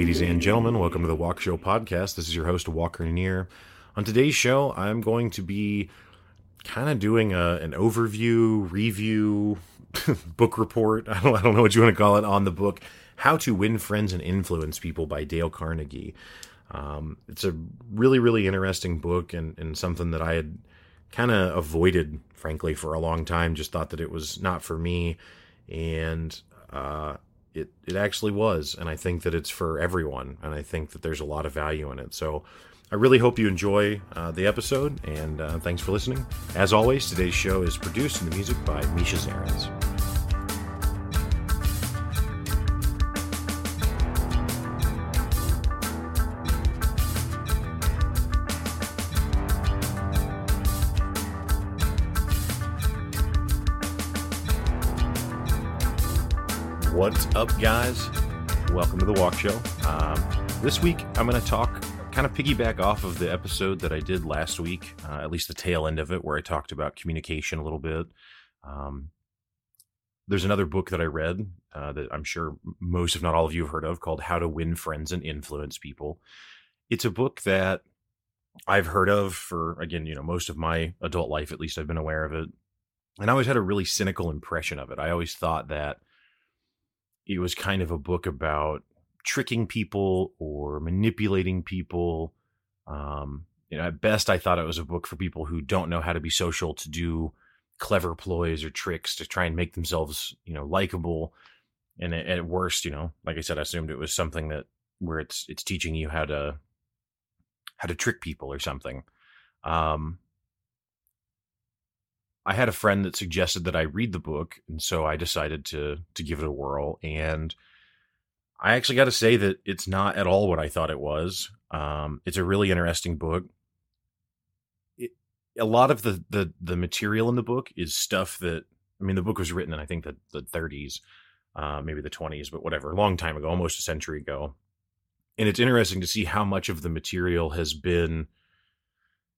Ladies and gentlemen, welcome to the Walk Show podcast. This is your host, Walker Neer. On today's show, I'm going to be kind of doing a, an overview, review, book report. I don't, I don't know what you want to call it on the book, How to Win Friends and Influence People by Dale Carnegie. Um, it's a really, really interesting book and, and something that I had kind of avoided, frankly, for a long time. Just thought that it was not for me. And uh, it, it actually was. And I think that it's for everyone. And I think that there's a lot of value in it. So I really hope you enjoy uh, the episode. And uh, thanks for listening. As always, today's show is produced and the music by Misha Zarins. Up, guys? Welcome to the Walk Show. Um, this week, I'm going to talk, kind of piggyback off of the episode that I did last week, uh, at least the tail end of it, where I talked about communication a little bit. Um, there's another book that I read uh, that I'm sure most, if not all of you, have heard of called How to Win Friends and Influence People. It's a book that I've heard of for, again, you know, most of my adult life, at least I've been aware of it. And I always had a really cynical impression of it. I always thought that it was kind of a book about tricking people or manipulating people. Um, you know, at best, I thought it was a book for people who don't know how to be social to do clever ploys or tricks to try and make themselves, you know, likable. And at, at worst, you know, like I said, I assumed it was something that where it's it's teaching you how to how to trick people or something. Um, I had a friend that suggested that I read the book, and so I decided to to give it a whirl. And I actually got to say that it's not at all what I thought it was. Um, it's a really interesting book. It, a lot of the, the the material in the book is stuff that I mean, the book was written in I think the the 30s, uh, maybe the 20s, but whatever, a long time ago, almost a century ago. And it's interesting to see how much of the material has been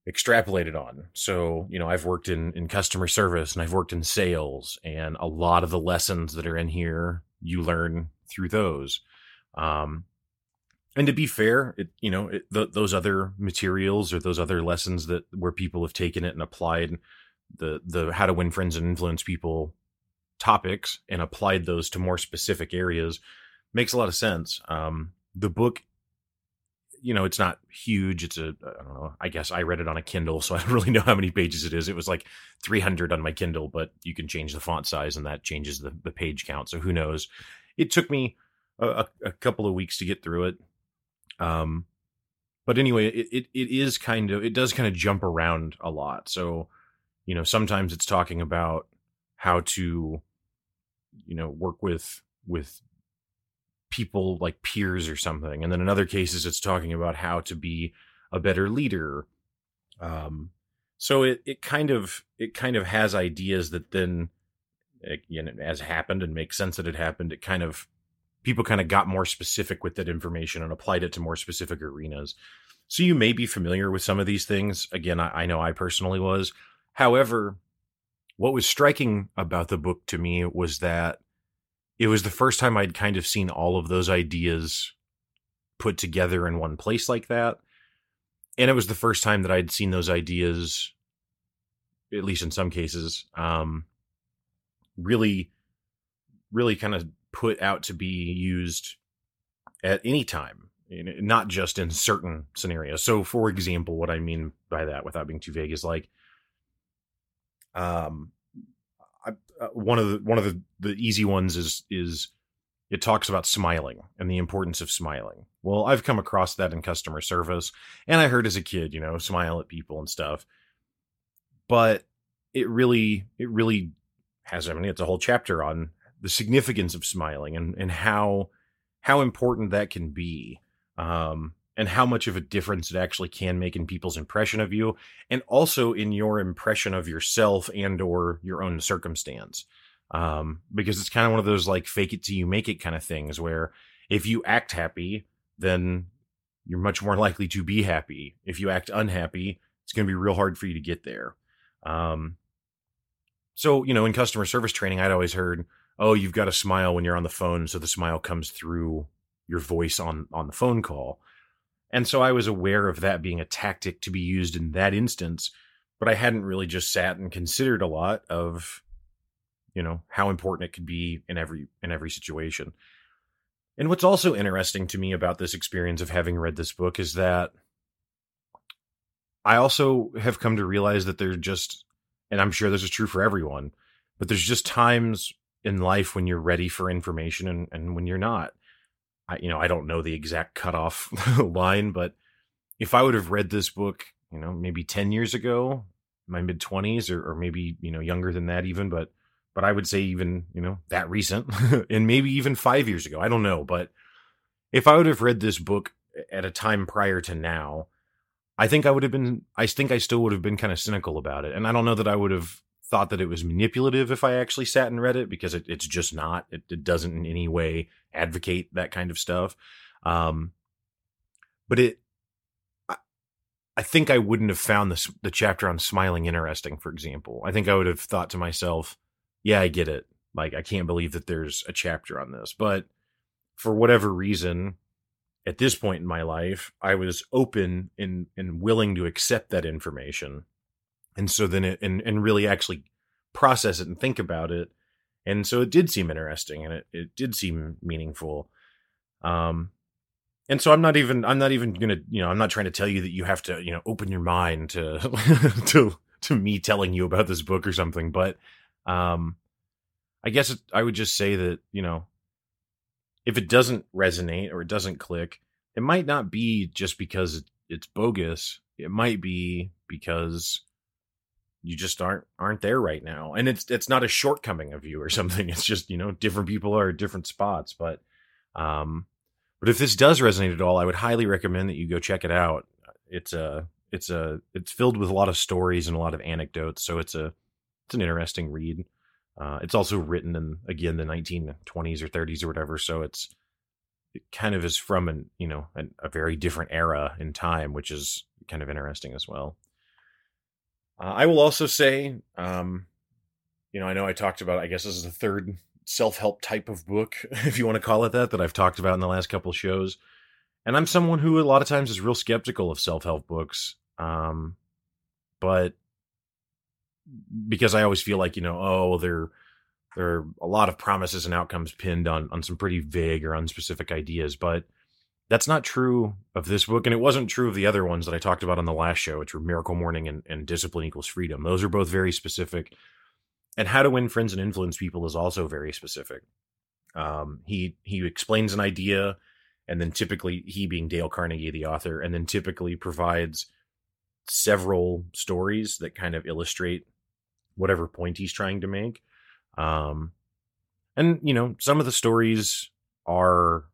extrapolated on. So, you know, I've worked in in customer service and I've worked in sales and a lot of the lessons that are in here you learn through those. Um and to be fair, it you know, it, th- those other materials or those other lessons that where people have taken it and applied the the how to win friends and influence people topics and applied those to more specific areas makes a lot of sense. Um the book you know, it's not huge. It's a, I don't know. I guess I read it on a Kindle, so I don't really know how many pages it is. It was like 300 on my Kindle, but you can change the font size and that changes the, the page count. So who knows? It took me a, a couple of weeks to get through it. Um, but anyway, it, it, it is kind of, it does kind of jump around a lot. So, you know, sometimes it's talking about how to, you know, work with, with people like peers or something. And then in other cases, it's talking about how to be a better leader. Um, so it, it kind of it kind of has ideas that then it, you know, as happened and makes sense that it happened. It kind of people kind of got more specific with that information and applied it to more specific arenas. So you may be familiar with some of these things. Again, I, I know I personally was. However, what was striking about the book to me was that it was the first time I'd kind of seen all of those ideas put together in one place like that. And it was the first time that I'd seen those ideas, at least in some cases, um, really, really kind of put out to be used at any time, not just in certain scenarios. So, for example, what I mean by that, without being too vague, is like, um, uh, one of the one of the, the easy ones is is it talks about smiling and the importance of smiling. Well, I've come across that in customer service, and I heard as a kid, you know, smile at people and stuff. But it really, it really has. I mean, it's a whole chapter on the significance of smiling and and how how important that can be. Um, and how much of a difference it actually can make in people's impression of you and also in your impression of yourself and or your own circumstance. Um, because it's kind of one of those like fake it till you make it kind of things where if you act happy then you're much more likely to be happy. If you act unhappy it's going to be real hard for you to get there. Um, so you know in customer service training i'd always heard oh you've got to smile when you're on the phone so the smile comes through your voice on on the phone call. And so I was aware of that being a tactic to be used in that instance, but I hadn't really just sat and considered a lot of you know how important it could be in every in every situation. And what's also interesting to me about this experience of having read this book is that I also have come to realize that there's just and I'm sure this is true for everyone, but there's just times in life when you're ready for information and, and when you're not. I, you know, I don't know the exact cutoff line, but if I would have read this book, you know, maybe 10 years ago, my mid 20s, or, or maybe, you know, younger than that even, but, but I would say even, you know, that recent and maybe even five years ago. I don't know. But if I would have read this book at a time prior to now, I think I would have been, I think I still would have been kind of cynical about it. And I don't know that I would have thought that it was manipulative if I actually sat and read it because it, it's just not. It, it, doesn't in any way advocate that kind of stuff. Um, but it, I, I think I wouldn't have found this the chapter on smiling interesting. For example, I think I would have thought to myself, "Yeah, I get it. Like I can't believe that there's a chapter on this." But for whatever reason, at this point in my life, I was open and and willing to accept that information and so then it and and really actually process it and think about it. And so it did seem interesting and it, it did seem meaningful. Um and so i'm not even i'm not even gonna you know i'm not trying to tell you that you have to you know open your mind to to to me telling you about this book or something but um i guess it, i would just say that you know if it doesn't resonate or it doesn't click it might not be just because it's bogus. It might be because you just aren't aren't there right now. And it's it's not a shortcoming of you or something. It's just you know different people are at different spots but um but if this does resonate at all i would highly recommend that you go check it out. It's a it's a it's filled with a lot of stories and a lot of anecdotes so it's a it's an interesting read. Uh it's also written in again the 1920s or 30s or whatever so it's it kind of is from an you know an, a very different era in time which is kind of interesting as well uh, I will also say, um, you know, I know I talked about, I guess this is the third self help type of book, if you want to call it that, that I've talked about in the last couple shows. And I'm someone who a lot of times is real skeptical of self help books. Um, but because I always feel like, you know, oh, there, there are a lot of promises and outcomes pinned on, on some pretty vague or unspecific ideas. But that's not true of this book, and it wasn't true of the other ones that I talked about on the last show, which were Miracle Morning and, and Discipline Equals Freedom. Those are both very specific. And How to Win Friends and Influence People is also very specific. Um, he he explains an idea, and then typically he being Dale Carnegie, the author, and then typically provides several stories that kind of illustrate whatever point he's trying to make. Um, and you know, some of the stories are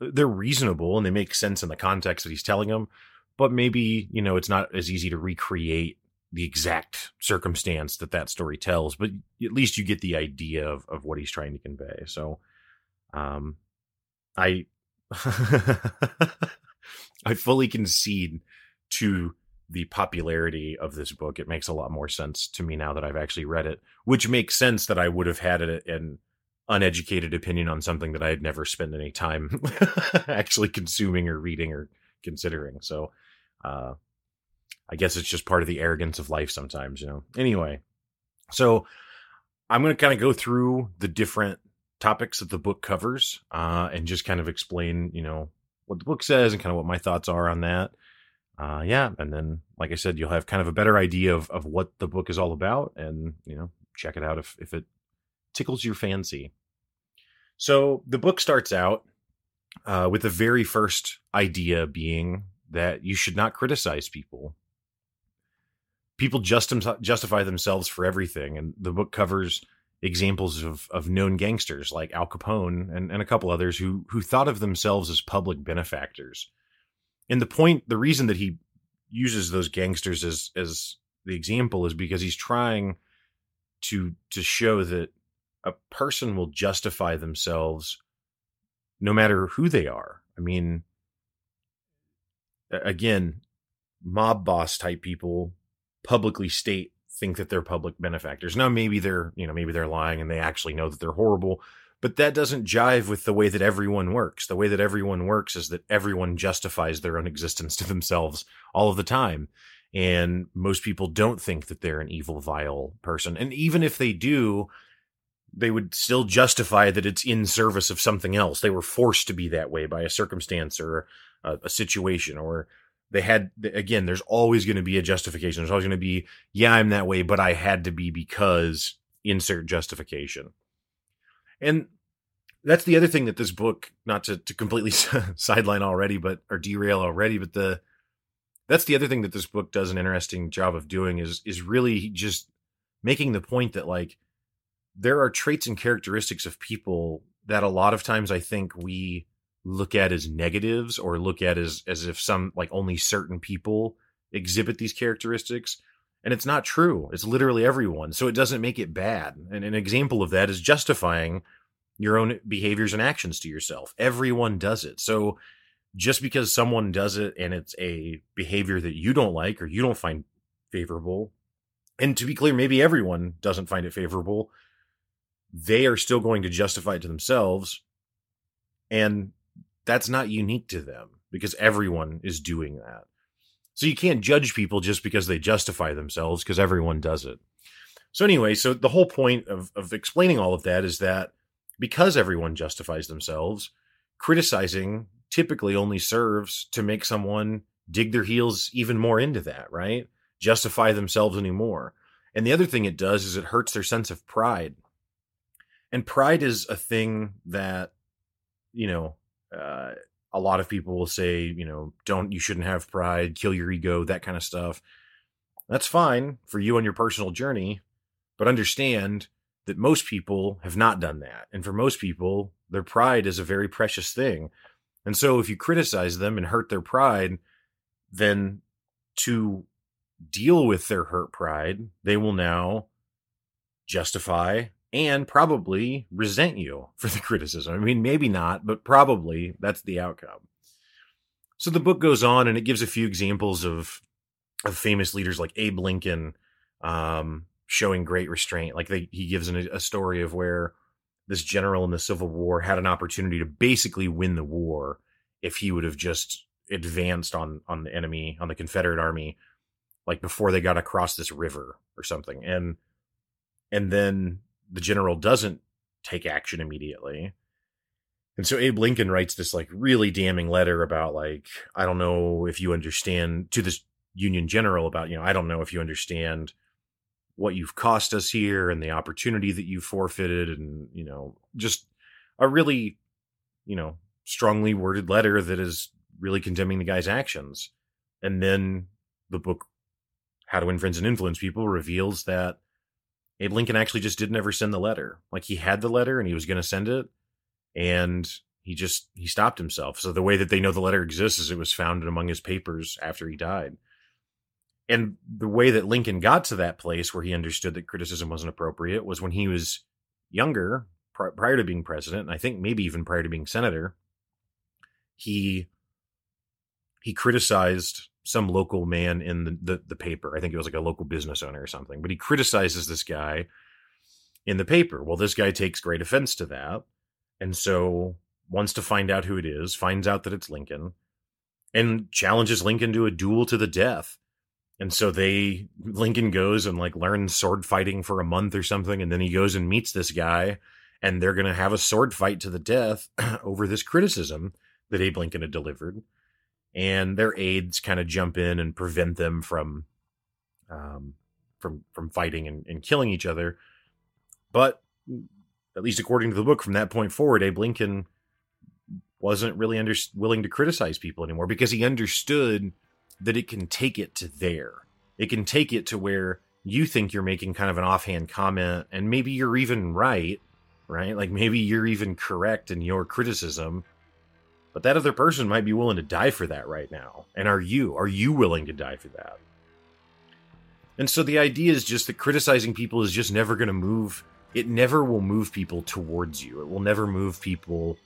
they're reasonable and they make sense in the context that he's telling them but maybe you know it's not as easy to recreate the exact circumstance that that story tells but at least you get the idea of, of what he's trying to convey. So um i i fully concede to the popularity of this book. It makes a lot more sense to me now that i've actually read it which makes sense that i would have had it in uneducated opinion on something that I had never spent any time actually consuming or reading or considering. So, uh, I guess it's just part of the arrogance of life sometimes, you know. Anyway, so I'm going to kind of go through the different topics that the book covers uh, and just kind of explain, you know, what the book says and kind of what my thoughts are on that. Uh, yeah, and then, like I said, you'll have kind of a better idea of, of what the book is all about, and you know, check it out if if it tickles your fancy. So the book starts out uh, with the very first idea being that you should not criticize people. People just justify themselves for everything, and the book covers examples of of known gangsters like Al Capone and, and a couple others who who thought of themselves as public benefactors. And the point, the reason that he uses those gangsters as as the example is because he's trying to to show that a person will justify themselves no matter who they are. I mean, again, mob boss type people publicly state think that they're public benefactors. Now maybe they're, you know, maybe they're lying and they actually know that they're horrible, But that doesn't jive with the way that everyone works. The way that everyone works is that everyone justifies their own existence to themselves all of the time. And most people don't think that they're an evil, vile person. And even if they do, they would still justify that it's in service of something else. They were forced to be that way by a circumstance or a, a situation, or they had, again, there's always going to be a justification. There's always going to be, yeah, I'm that way, but I had to be because insert justification. And that's the other thing that this book, not to, to completely sideline already, but or derail already, but the that's the other thing that this book does an interesting job of doing is is really just making the point that like there are traits and characteristics of people that a lot of times I think we look at as negatives or look at as as if some like only certain people exhibit these characteristics and it's not true. It's literally everyone so it doesn't make it bad. And an example of that is justifying your own behaviors and actions to yourself. Everyone does it. So just because someone does it and it's a behavior that you don't like or you don't find favorable and to be clear maybe everyone doesn't find it favorable they are still going to justify it to themselves. And that's not unique to them because everyone is doing that. So you can't judge people just because they justify themselves because everyone does it. So anyway, so the whole point of, of explaining all of that is that because everyone justifies themselves, criticizing typically only serves to make someone dig their heels even more into that, right? Justify themselves anymore. And the other thing it does is it hurts their sense of pride and pride is a thing that you know uh, a lot of people will say you know don't you shouldn't have pride kill your ego that kind of stuff. That's fine for you on your personal journey but understand that most people have not done that and for most people their pride is a very precious thing. And so if you criticize them and hurt their pride then to deal with their hurt pride they will now justify and probably resent you for the criticism. I mean, maybe not, but probably that's the outcome. So the book goes on and it gives a few examples of of famous leaders like Abe Lincoln um, showing great restraint. Like they, he gives an, a story of where this general in the Civil War had an opportunity to basically win the war if he would have just advanced on on the enemy on the Confederate army like before they got across this river or something. And and then the general doesn't take action immediately. And so Abe Lincoln writes this like really damning letter about like I don't know if you understand to this Union general about you know I don't know if you understand what you've cost us here and the opportunity that you forfeited and you know just a really you know strongly worded letter that is really condemning the guy's actions. And then the book How to Win Friends and Influence People reveals that Abe Lincoln actually just didn't ever send the letter. Like he had the letter and he was going to send it, and he just he stopped himself. So the way that they know the letter exists is it was found among his papers after he died. And the way that Lincoln got to that place where he understood that criticism wasn't appropriate was when he was younger, prior to being president, and I think maybe even prior to being senator. He he criticized some local man in the, the, the paper. I think it was like a local business owner or something, but he criticizes this guy in the paper. Well, this guy takes great offense to that, and so wants to find out who it is. Finds out that it's Lincoln, and challenges Lincoln to a duel to the death. And so they Lincoln goes and like learns sword fighting for a month or something, and then he goes and meets this guy, and they're gonna have a sword fight to the death over this criticism that Abe Lincoln had delivered and their aides kind of jump in and prevent them from um, from from fighting and, and killing each other. But at least according to the book, from that point forward, Abe Lincoln wasn't really under, willing to criticize people anymore because he understood that it can take it to there. It can take it to where you think you're making kind of an offhand comment, and maybe you're even right, right? Like maybe you're even correct in your criticism, but that other person might be willing to die for that right now. And are you? Are you willing to die for that? And so the idea is just that criticizing people is just never going to move. It never will move people towards you. It will never move people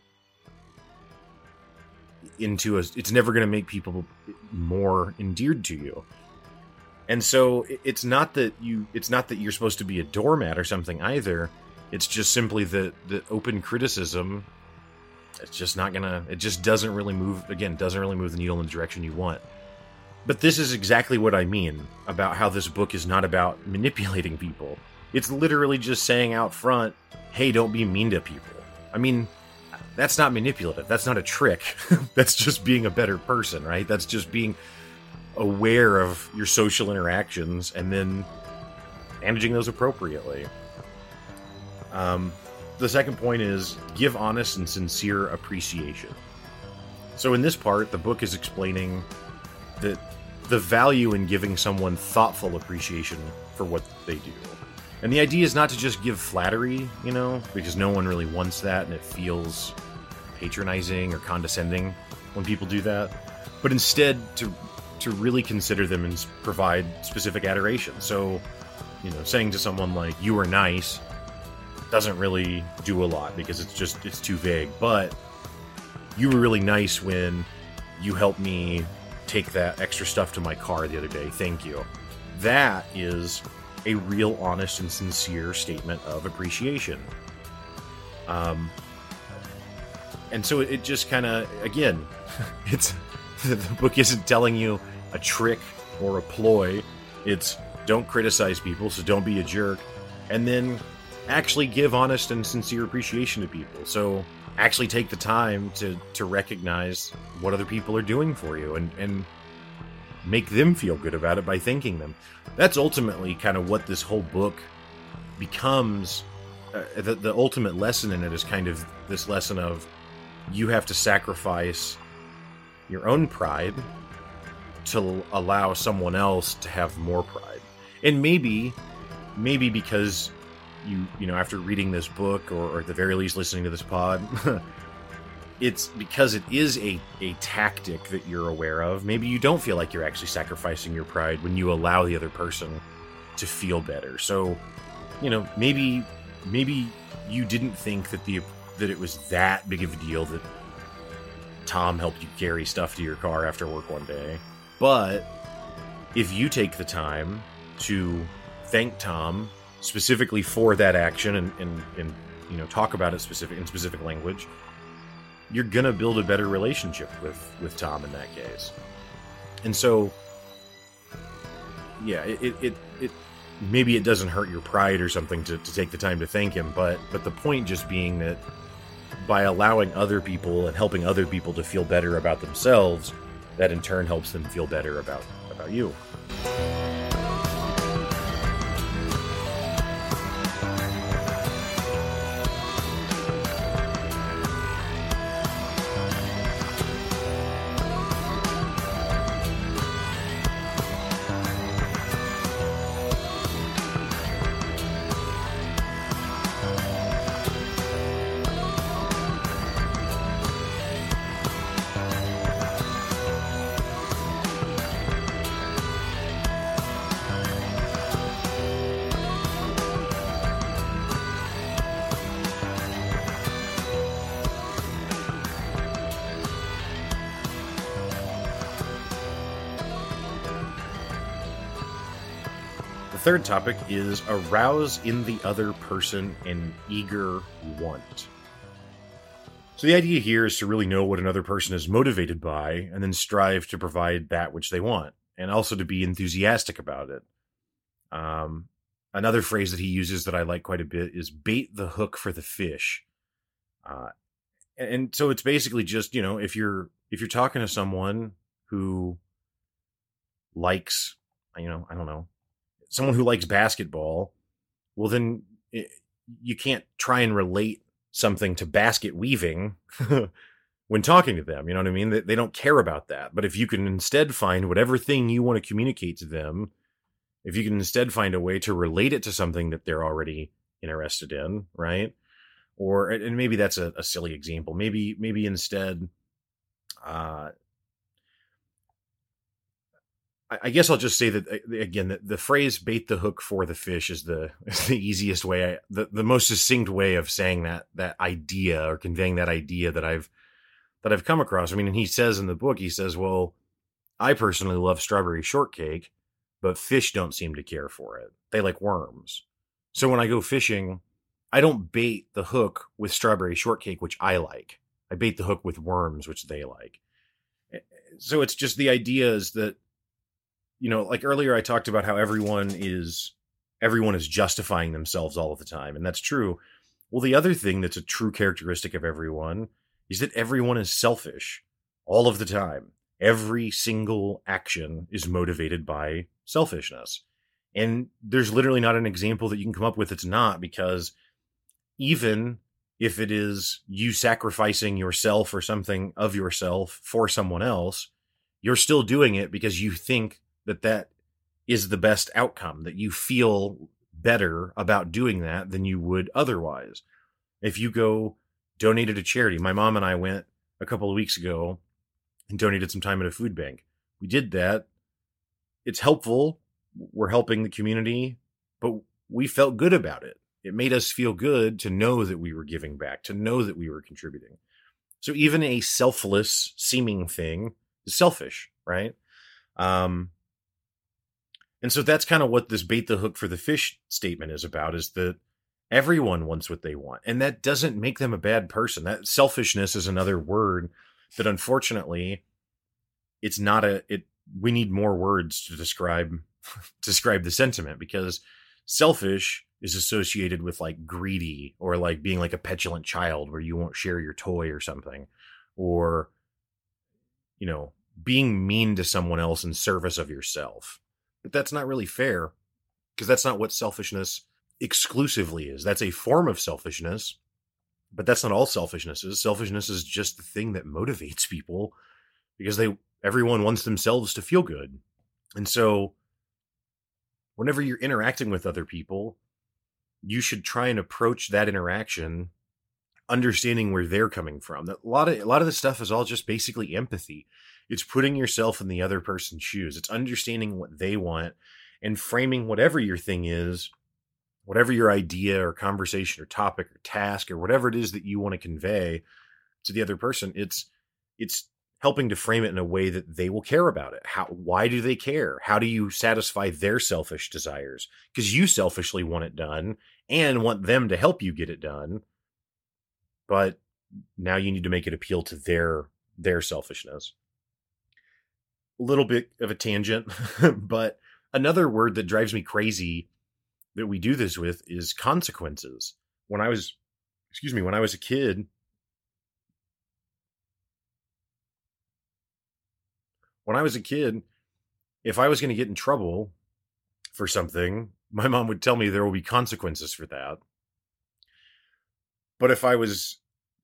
into a. It's never going to make people more endeared to you. And so it's not that you. It's not that you're supposed to be a doormat or something either. It's just simply that the open criticism. It's just not gonna. It just doesn't really move. Again, doesn't really move the needle in the direction you want. But this is exactly what I mean about how this book is not about manipulating people. It's literally just saying out front, hey, don't be mean to people. I mean, that's not manipulative. That's not a trick. that's just being a better person, right? That's just being aware of your social interactions and then managing those appropriately. Um, the second point is give honest and sincere appreciation. So, in this part, the book is explaining that the value in giving someone thoughtful appreciation for what they do. And the idea is not to just give flattery, you know, because no one really wants that and it feels patronizing or condescending when people do that, but instead to to really consider them and provide specific adoration. So, you know, saying to someone like "you are nice" doesn't really do a lot because it's just it's too vague. But you were really nice when you helped me take that extra stuff to my car the other day. Thank you. That is a real honest and sincere statement of appreciation. Um, and so it just kind of again, it's the book isn't telling you a trick or a ploy. It's don't criticize people, so don't be a jerk, and then actually give honest and sincere appreciation to people. So actually take the time to to recognize what other people are doing for you and and make them feel good about it by thanking them. That's ultimately kind of what this whole book becomes. Uh, the, the ultimate lesson in it is kind of this lesson of you have to sacrifice your own pride to allow someone else to have more pride. And maybe, maybe because you, you know, after reading this book or, or at the very least listening to this pod, it's because it is a, a tactic that you're aware of. Maybe you don't feel like you're actually sacrificing your pride when you allow the other person to feel better. So, you know, maybe maybe you didn't think that the that it was that big of a deal that Tom helped you carry stuff to your car after work one day. But if you take the time to thank Tom specifically for that action and, and, and you know talk about it specific in specific language, you're gonna build a better relationship with with Tom in that case. And so, yeah, it it, it maybe it doesn't hurt your pride or something to, to take the time to thank him, but but the point just being that by allowing other people and helping other people to feel better about themselves, that in turn helps them feel better about about you. Topic is arouse in the other person an eager want. So the idea here is to really know what another person is motivated by and then strive to provide that which they want and also to be enthusiastic about it. Um, another phrase that he uses that I like quite a bit is bait the hook for the fish. Uh, and so it's basically just, you know, if you're if you're talking to someone who likes, you know, I don't know, someone who likes basketball, well, then it, you can't try and relate something to basket weaving when talking to them. You know what I mean? They, they don't care about that. But if you can instead find whatever thing you want to communicate to them, if you can instead find a way to relate it to something that they're already interested in, right? Or and maybe that's a, a silly example. Maybe maybe instead, uh, I guess I'll just say that again. The, the, phrase "bait the hook for the fish" is the is the easiest way, I, the the most succinct way of saying that that idea or conveying that idea that I've that I've come across. I mean, and he says in the book, he says, "Well, I personally love strawberry shortcake, but fish don't seem to care for it. They like worms. So when I go fishing, I don't bait the hook with strawberry shortcake, which I like. I bait the hook with worms, which they like. Eh, so it's just the idea is that, you know, like earlier I talked about how everyone is everyone is justifying themselves all of the time, and that's true. Well, the other thing that's a true characteristic of everyone is that everyone is selfish all of the time. Every single action is motivated by selfishness. And there's literally not an example that you can come up with that's not because even if it is you sacrificing yourself or something of yourself for someone else, you're still doing it because you think that that is the best outcome, that you feel better about doing that than you would otherwise. If you go donate to charity, my mom and I went a couple of weeks ago and donated some time at a food bank. We did that. It's helpful. We're helping the community, but we felt good about it. It made us feel good to know that we were giving back, to know that we were contributing. So even a selfless seeming thing is selfish, right? Um, and so that's kind of what this bait the hook for the fish statement is about is that everyone wants what they want. And that doesn't make them a bad person. That selfishness is another word that unfortunately it's not a it we need more words to describe describe the sentiment because selfish is associated with like greedy or like being like a petulant child where you won't share your toy or something or you know being mean to someone else in service of yourself but that's not really fair because that's not what selfishness exclusively is that's a form of selfishness but that's not all selfishness is selfishness is just the thing that motivates people because they everyone wants themselves to feel good and so whenever you're interacting with other people you should try and approach that interaction understanding where they're coming from. A lot of a lot of this stuff is all just basically empathy. It's putting yourself in the other person's shoes. It's understanding what they want and framing whatever your thing is, whatever your idea or conversation or topic or task or whatever it is that you want to convey to the other person. It's it's helping to frame it in a way that they will care about it. How why do they care? How do you satisfy their selfish desires? Because you selfishly want it done and want them to help you get it done. But now you need to make it appeal to their their selfishness. Little bit of a tangent, but another word that drives me crazy that we do this with is consequences. When I was excuse me, when I was a kid, when I was a kid, if I was going to get in trouble for something, my mom would tell me there will be consequences for that. But if I was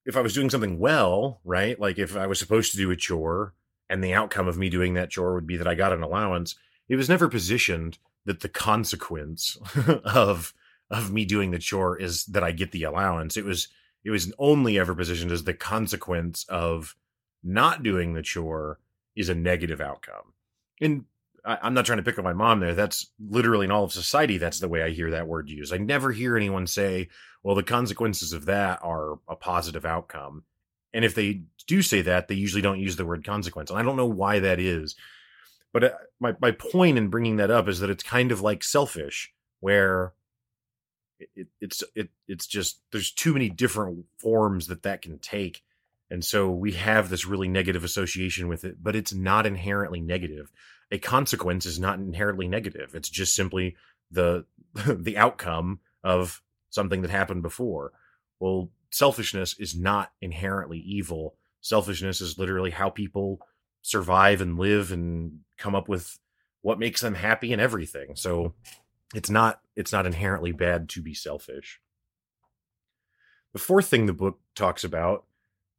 if I was doing something well, right? Like if I was supposed to do a chore and the outcome of me doing that chore would be that I got an allowance, it was never positioned that the consequence of of me doing the chore is that I get the allowance. It was it was only ever positioned as the consequence of not doing the chore is a negative outcome. And I, am not trying to pick on my mom there. That's literally in all of society. That's the way I hear that word used. I never hear anyone say, well, the consequences of that are a positive outcome. And if they do say that, they usually don't use the word consequence. And I don't know why that is. But uh, my, my point in bringing that up is that it's kind of like selfish, where it, it's it it's just there's too many different forms that that can take and so we have this really negative association with it but it's not inherently negative a consequence is not inherently negative. It's just simply the the outcome of something that happened before. Well, selfishness is not inherently evil. Selfishness is literally how people survive and live and come up with what makes them happy and everything. So it's not it's not inherently bad to be selfish. The fourth thing the book talks about,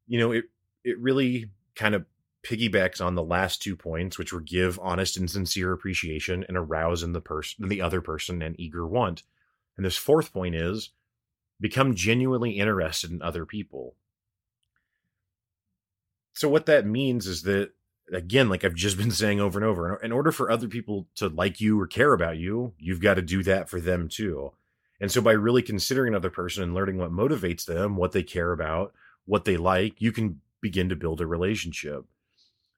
you know, it it really kind of piggybacks on the last two points, which were give honest and sincere appreciation and arouse in the person, the other person, an eager want. And this fourth point is become genuinely interested in other people. So what that means is that again, like I've just been saying over and over, in order for other people to like you or care about you, you've got to do that for them too. And so by really considering another person and learning what motivates them, what they care about, what they like, you can begin to build a relationship.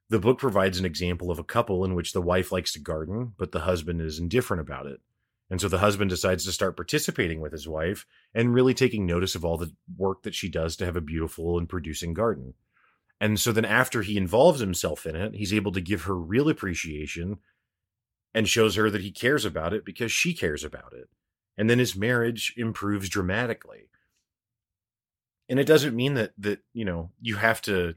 The book provides an example of a couple in which the wife likes to garden, but the husband is indifferent about it. And so the husband decides to start participating with his wife and really taking notice of all the work that she does to have a beautiful and producing garden. And so then after he involves himself in it, he's able to give her real appreciation and shows her that he cares about it because she cares about it. And then his marriage improves dramatically. And it doesn't mean that that, you know, you have to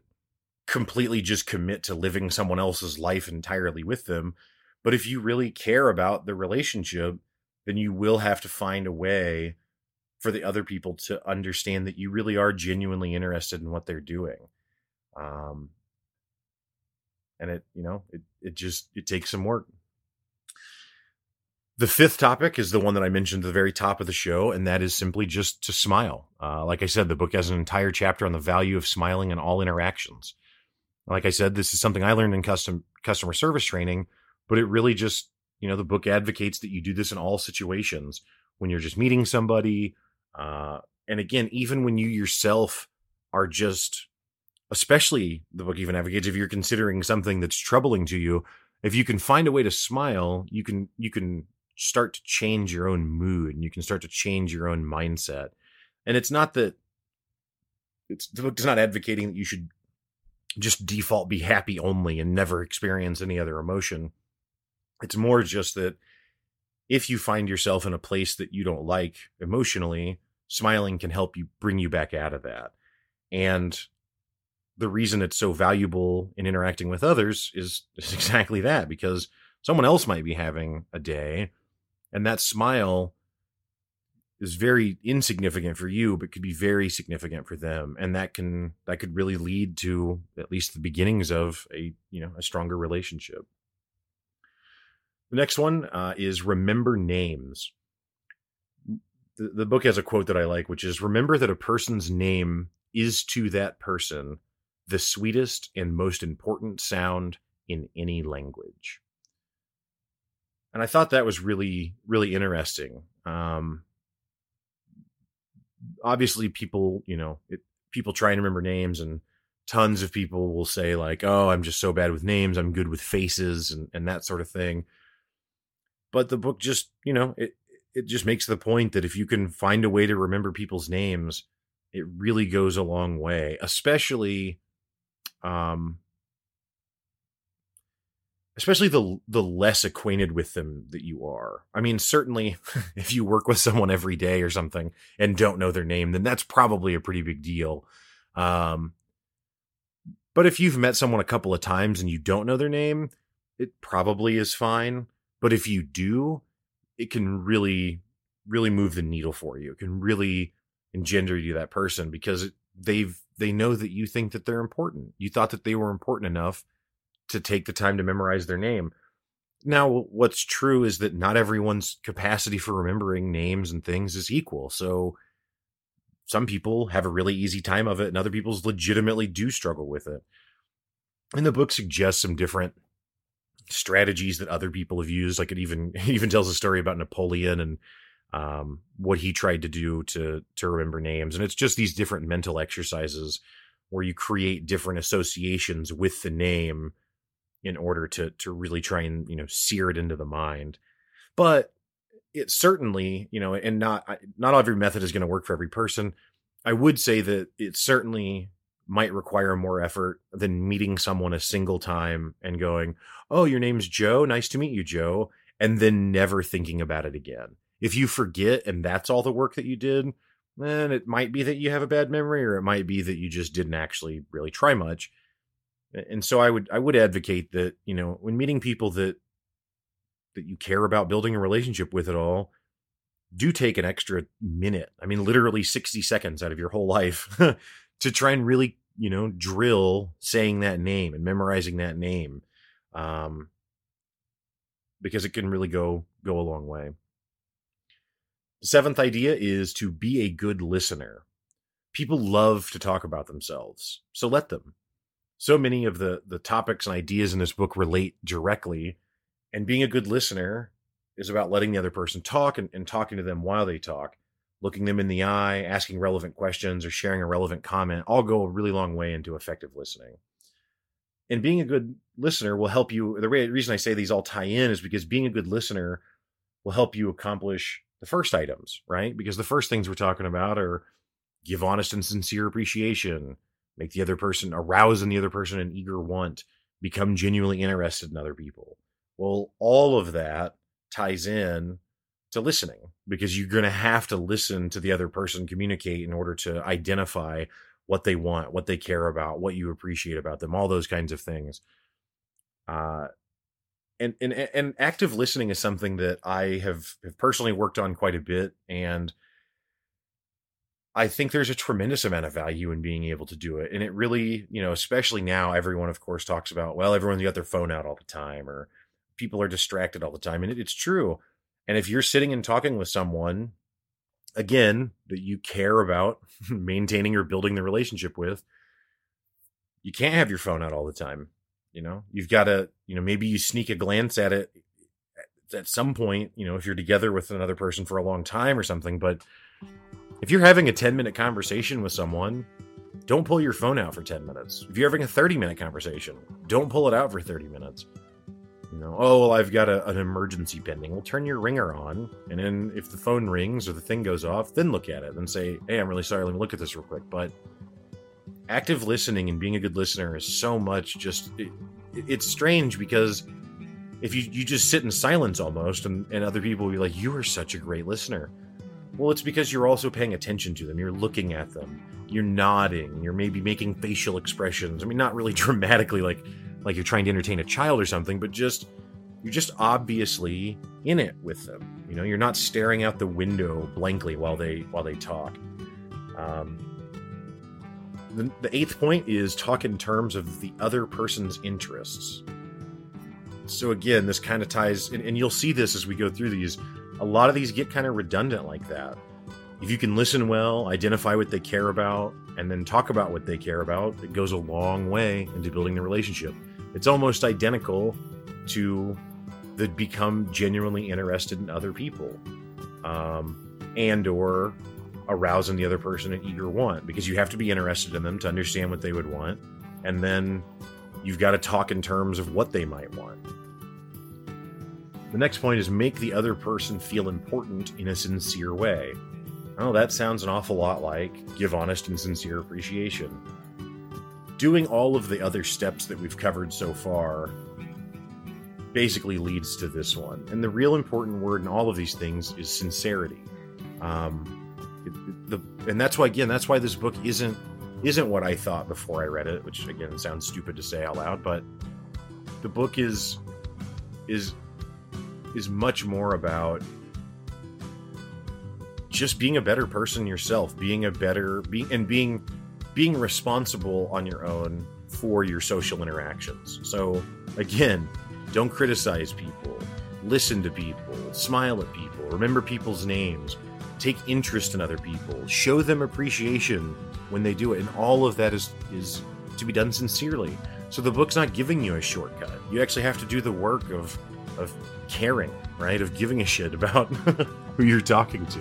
completely just commit to living someone else's life entirely with them, but if you really care about the relationship, then you will have to find a way for the other people to understand that you really are genuinely interested in what they're doing. Um, and it, you know, it, it just, it takes some work. The fifth topic is the one that I mentioned at the very top of the show, and that is simply just to smile. Uh, like I said, the book has an entire chapter on the value of smiling in all interactions. Like I said, this is something I learned in custom customer service training, but it really just, you know, the book advocates that you do this in all situations when you're just meeting somebody. Uh, and again, even when you yourself are just, especially the book even advocates if you're considering something that's troubling to you, if you can find a way to smile, you can you can start to change your own mood and you can start to change your own mindset. And it's not that it's the book is not advocating that you should just default be happy only and never experience any other emotion. It's more just that if you find yourself in a place that you don't like emotionally, smiling can help you bring you back out of that. And the reason it's so valuable in interacting with others is, is exactly that because someone else might be having a day and that smile is very insignificant for you but could be very significant for them and that can that could really lead to at least the beginnings of a you know a stronger relationship the next one uh, is remember names the, the book has a quote that i like which is remember that a person's name is to that person the sweetest and most important sound in any language and I thought that was really really interesting. Um, obviously, people you know it, people try and remember names, and tons of people will say like, "Oh, I'm just so bad with names. I'm good with faces and and that sort of thing." But the book just you know it it just makes the point that if you can find a way to remember people's names, it really goes a long way, especially um especially the the less acquainted with them that you are. I mean, certainly if you work with someone every day or something and don't know their name, then that's probably a pretty big deal. Um, but if you've met someone a couple of times and you don't know their name, it probably is fine. But if you do, it can really, really move the needle for you. It can really engender you that person because they've they know that you think that they're important. You thought that they were important enough to take the time to memorize their name. Now, what's true is that not everyone's capacity for remembering names and things is equal. So some people have a really easy time of it, and other people's legitimately do struggle with it. And the book suggests some different strategies that other people have used. Like it even it even tells a story about Napoleon and um, what he tried to do to to remember names. And it's just these different mental exercises where you create different associations with the name in order to to really try and you know sear it into the mind but it certainly you know and not not every method is going to work for every person i would say that it certainly might require more effort than meeting someone a single time and going oh your name's joe. Nice to meet you joe and then never thinking about it again. If you forget and that's all the work that you did then it might be that you have a bad memory or it might be that you just didn't actually really try much. And so i would i would advocate that you know when meeting people that that you care about building a relationship with at all do take an extra minute i mean literally 60 seconds out of your whole life to try and really you know drill saying that name and memorizing that name um because it can really go go a long way. The seventh idea is to be a good listener. People love to talk about themselves so let them. So many of the the topics and ideas in this book relate directly and being a good listener is about letting the other person talk and, and talking to them while they talk looking them in the eye asking relevant questions or sharing a relevant comment all go a really long way into effective listening and being a good listener will help you the reason i say these all tie in is because being a good listener will help you accomplish the first items, right? Because the first things we're talking about are give honest and sincere appreciation, make the other person arouse in the other person an eager want, become genuinely interested in other people. Well, all of that ties in to listening because you're going to have to listen to the other person communicate in order to identify what they want, what they care about, what you appreciate about them, all those kinds of things. Uh, and and and active listening is something that I have, have personally worked on quite a bit, and I think there's a tremendous amount of value in being able to do it. And it really, you know, especially now, everyone of course talks about well, everyone's got their phone out all the time, or people are distracted all the time, and it, it's true. And if you're sitting and talking with someone, again, that you care about maintaining or building the relationship with, you can't have your phone out all the time. You know, you've got to, you know, maybe you sneak a glance at it at some point, you know, if you're together with another person for a long time or something. But if you're having a 10 minute conversation with someone, don't pull your phone out for 10 minutes. If you're having a 30 minute conversation, don't pull it out for 30 minutes. You know, oh, well, I've got a, an emergency pending. Well, turn your ringer on. And then if the phone rings or the thing goes off, then look at it and say, hey, I'm really sorry. Let me look at this real quick. But active listening and being a good listener is so much just it, it's strange because if you, you just sit in silence almost and, and other people will be like you are such a great listener well it's because you're also paying attention to them you're looking at them you're nodding you're maybe making facial expressions i mean not really dramatically like like you're trying to entertain a child or something but just you're just obviously in it with them you know you're not staring out the window blankly while they while they talk um, the, the eighth point is talk in terms of the other person's interests. So again, this kind of ties, and, and you'll see this as we go through these. A lot of these get kind of redundant like that. If you can listen well, identify what they care about, and then talk about what they care about, it goes a long way into building the relationship. It's almost identical to the become genuinely interested in other people, um, and or arousing the other person an eager want because you have to be interested in them to understand what they would want. And then you've got to talk in terms of what they might want. The next point is make the other person feel important in a sincere way. Oh, that sounds an awful lot like give honest and sincere appreciation. Doing all of the other steps that we've covered so far basically leads to this one. And the real important word in all of these things is sincerity. Um, the and that's why again that's why this book isn't isn't what I thought before I read it, which again sounds stupid to say out loud, but the book is is is much more about just being a better person yourself, being a better being and being being responsible on your own for your social interactions. So again, don't criticize people, listen to people, smile at people, remember people's names, take interest in other people, show them appreciation when they do it, and all of that is is to be done sincerely. So the book's not giving you a shortcut. You actually have to do the work of of caring, right? Of giving a shit about who you're talking to.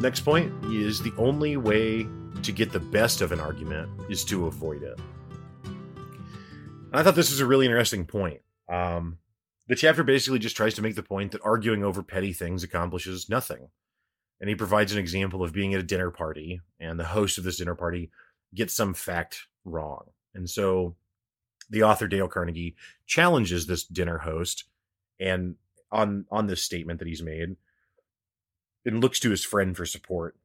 Next point is the only way to get the best of an argument is to avoid it. And I thought this was a really interesting point. Um, the chapter basically just tries to make the point that arguing over petty things accomplishes nothing. And he provides an example of being at a dinner party, and the host of this dinner party gets some fact wrong. And so the author Dale Carnegie challenges this dinner host and on on this statement that he's made and looks to his friend for support.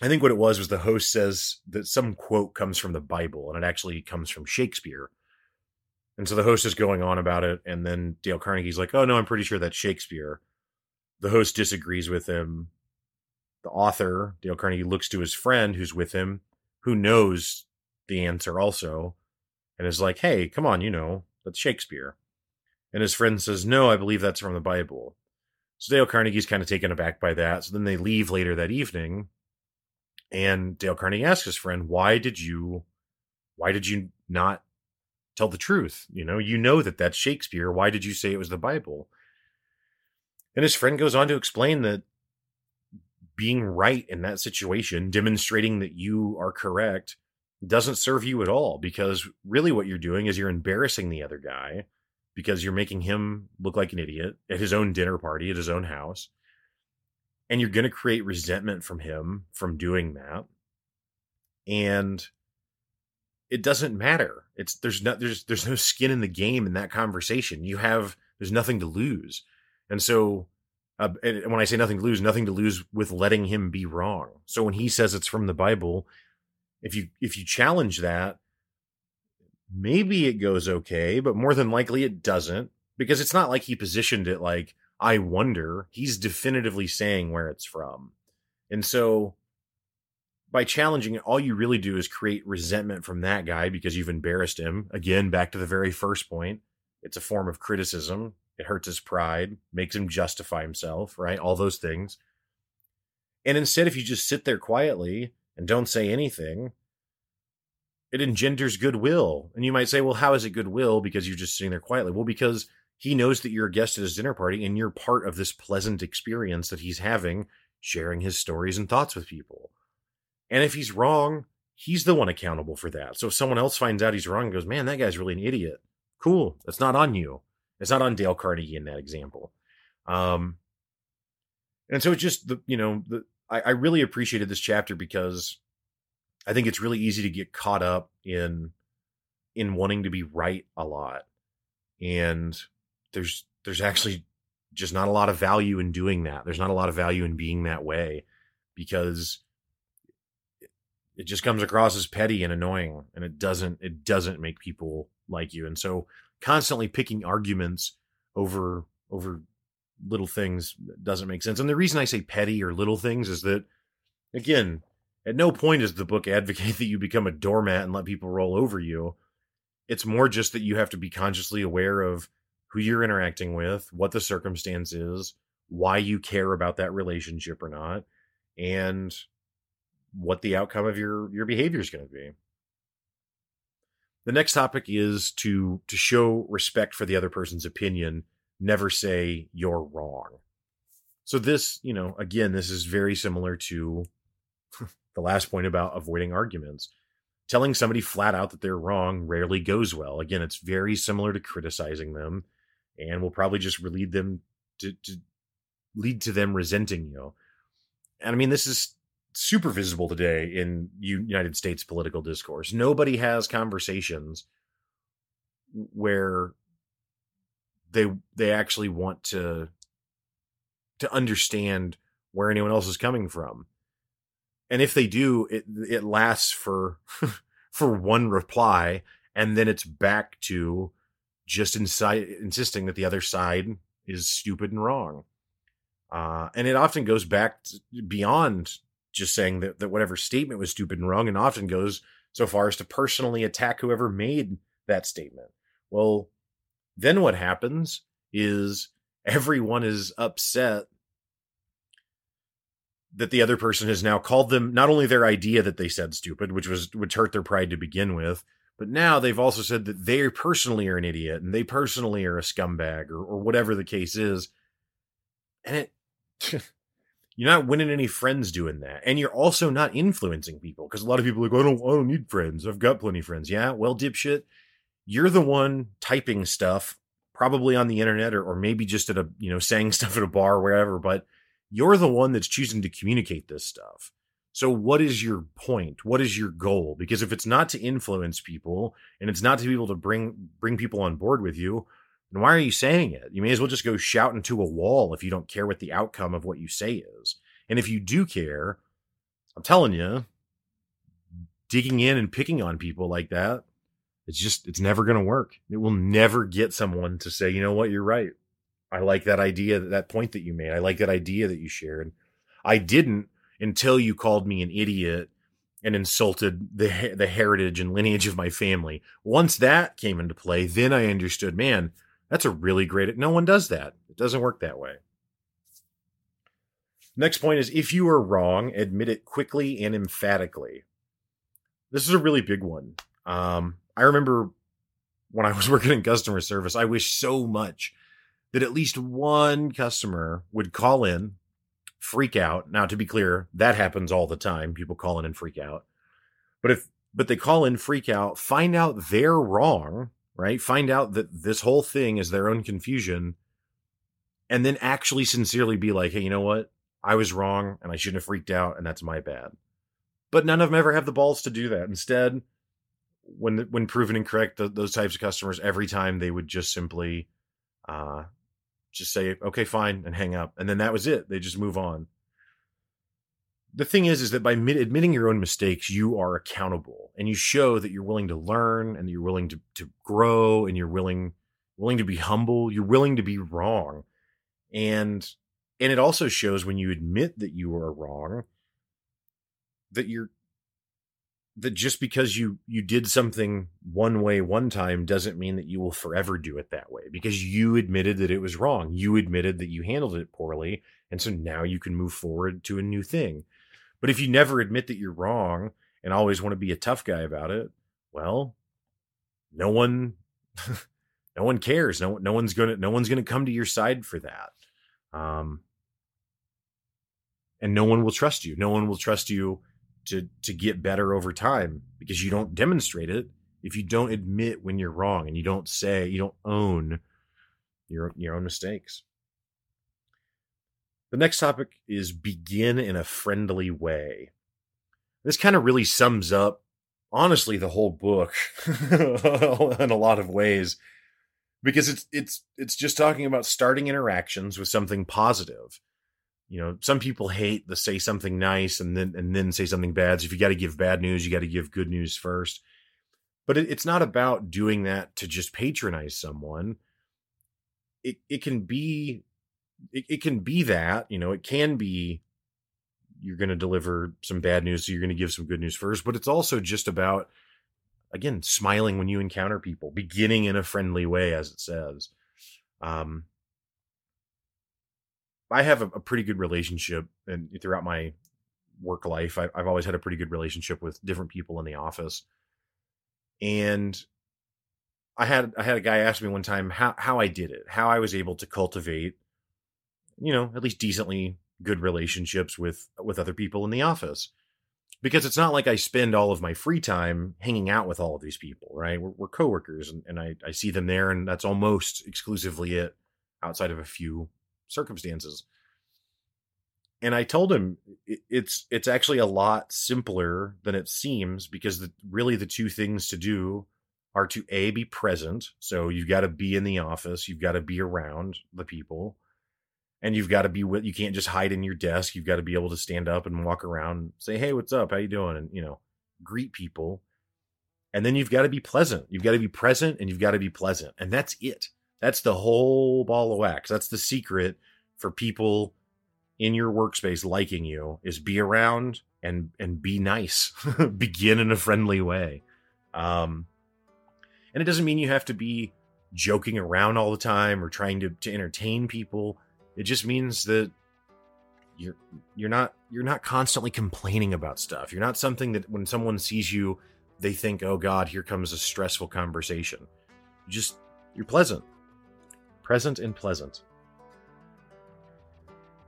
I think what it was was the host says that some quote comes from the Bible and it actually comes from Shakespeare. And so the host is going on about it and then Dale Carnegie's like, "Oh no, I'm pretty sure that's Shakespeare." The host disagrees with him. The author, Dale Carnegie looks to his friend who's with him who knows the answer also and is like, hey, come on, you know, that's Shakespeare. And his friend says, no, I believe that's from the Bible. So Dale Carnegie's kind of taken aback by that. So then they leave later that evening. And Dale Carnegie asks his friend, why did you, why did you not tell the truth? You know, you know that that's Shakespeare. Why did you say it was the Bible? And his friend goes on to explain that being right in that situation, demonstrating that you are correct, doesn't serve you at all because really what you're doing is you're embarrassing the other guy because you're making him look like an idiot at his own dinner party at his own house and you're going to create resentment from him from doing that. And it doesn't matter. It's there's no there's there's no skin in the game in that conversation. You have there's nothing to lose. And so uh, and when i say nothing to lose nothing to lose with letting him be wrong. So when he says it's from the bible if you if you challenge that maybe it goes okay but more than likely it doesn't because it's not like he positioned it like i wonder. He's definitively saying where it's from. And so by challenging it all you really do is create resentment from that guy because you've embarrassed him. Again back to the very first point it's a form of criticism. It hurts his pride makes him justify himself right? All those things. And instead if you just sit there quietly and don't say anything, it engenders goodwill. And you might say, well, how is it goodwill? Because you're just sitting there quietly. Well, because he knows that you're a guest at his dinner party and you're part of this pleasant experience that he's having, sharing his stories and thoughts with people. And if he's wrong, he's the one accountable for that. So if someone else finds out he's wrong and goes, man, that guy's really an idiot, cool. That's not on you. It's not on Dale Carnegie in that example. Um, and so it's just the, you know, the, I, I really appreciated this chapter because I think it's really easy to get caught up in in wanting to be right a lot. And there's there's actually just not a lot of value in doing that. There's not a lot of value in being that way because it just comes across as petty and annoying and it doesn't it doesn't make people like you. And so constantly picking arguments over over little things doesn't make sense. And the reason I say petty or little things is that, again, at no point does the book advocate that you become a doormat and let people roll over you. It's more just that you have to be consciously aware of who you're interacting with, what the circumstance is, why you care about that relationship or not, and what the outcome of your your behavior is going to be. The next topic is to to show respect for the other person's opinion never say you're wrong. So this, you know, again, this is very similar to the last point about avoiding arguments. Telling somebody flat out that they're wrong rarely goes well. Again, it's very similar to criticizing them and will probably just lead them to, to lead to them resenting you. And I mean, this is super visible today in United States political discourse. Nobody has conversations where they they actually want to to understand where anyone else is coming from. And if they do, it it lasts for for one reply and then it's back to just inside insisting that the other side is stupid and wrong. Uh, and it often goes back beyond just saying that, that whatever statement was stupid and wrong, and often goes so far as to personally attack whoever made that statement. Well, then what happens is everyone is upset that the other person has now called them not only their idea that they said stupid, which was which hurt their pride to begin with, but now they've also said that they personally are an idiot and they personally are a scumbag or, or whatever the case is. And it you're not winning any friends doing that. And you're also not influencing people because a lot of people are like, I don't, I don't need friends. I've got plenty of friends. Yeah, well, dipshit, you're the one typing stuff probably on the internet or, or maybe just at a, you know, saying stuff at a bar or wherever, but you're the one that's choosing to communicate this stuff. So what is your point? What is your goal? Because if it's not to influence people and it's not to be able to bring bring people on board with you, then why are you saying it? You may as well just go shout into a wall if you don't care what the outcome of what you say is. And if you do care, I'm telling you, digging in and picking on people like that, it's just it's never going to work. It will never get someone to say, "You know what? You're right. I like that idea, that point that you made. I like that idea that you shared." I didn't until you called me an idiot and insulted the the heritage and lineage of my family. Once that came into play, then I understood, man, that's a really great no one does that. It doesn't work that way. Next point is if you are wrong, admit it quickly and emphatically. This is a really big one. Um, I remember when I was working in customer service, I wish so much that at least one customer would call in freak out. Now, to be clear, that happens all the time. People call in and freak out. But if but they call in, freak out, find out they're wrong, right? Find out that this whole thing is their own confusion, and then actually sincerely be like, hey, you know what? I was wrong and I shouldn't have freaked out, and that's my bad. But none of them ever have the balls to do that. Instead, when when proven incorrect, the, those types of customers, every time they would just simply uh, just say okay fine and hang up and then that was it. They just move on. The thing is is that by admitting your own mistakes you are accountable and you show that you're willing to learn and you're willing to, to grow and you're willing willing to be humble you're willing to be wrong and and it also shows when you admit that you are wrong that you're that just because you you did something one way one time doesn't mean that you will forever do it that way because you admitted that it was wrong. You admitted that you handled it poorly and so now you can move forward to a new thing. But if you never admit that you're wrong and always want to be a tough guy about it well no one no one cares. No no one's going to no one's going to come to your side for that. Um and no one will trust you. No one will trust you to to get better over time because you don't demonstrate it if you don't admit when you're wrong and you don't say you don't own your your own mistakes. The next topic is begin in a friendly way. This kind of really sums up honestly the whole book in a lot of ways because it's it's it's just talking about starting interactions with something positive you know some people hate the say something nice and then and then say something bad. So if you got to give bad news you got to give good news first. But it, it's not about doing that to just patronize someone. It it can be it, it can be that you know it can be you're going to deliver some bad news so you're going to give some good news first. But it's also just about again smiling when you encounter people beginning in a friendly way as it says. Um I have a, a pretty good relationship, and throughout my work life, I, I've always had a pretty good relationship with different people in the office. And I had I had a guy ask me one time how how I did it, how I was able to cultivate, you know, at least decently good relationships with with other people in the office. Because it's not like I spend all of my free time hanging out with all of these people, right? We're, we're coworkers, and, and I, I see them there, and that's almost exclusively it, outside of a few circumstances. And I told him it's it's actually a lot simpler than it seems because the, really the two things to do are to a be present. So you've got to be in the office, you've got to be around the people, and you've got to be with. You can't just hide in your desk. You've got to be able to stand up and walk around, say, "Hey, what's up? How you doing?" and you know, greet people. And then you've got to be pleasant. You've got to be present, and you've got to be pleasant, and that's it. That's the whole ball of wax. That's the secret for people in your workspace liking you is be around and and be nice. Begin in a friendly way. Um and it doesn't mean you have to be joking around all the time or trying to, to entertain people. It just means that you're you're not you're not constantly complaining about stuff. You're not something that when someone sees you, they think, "Oh God, here comes a stressful conversation." You just you're pleasant present and pleasant.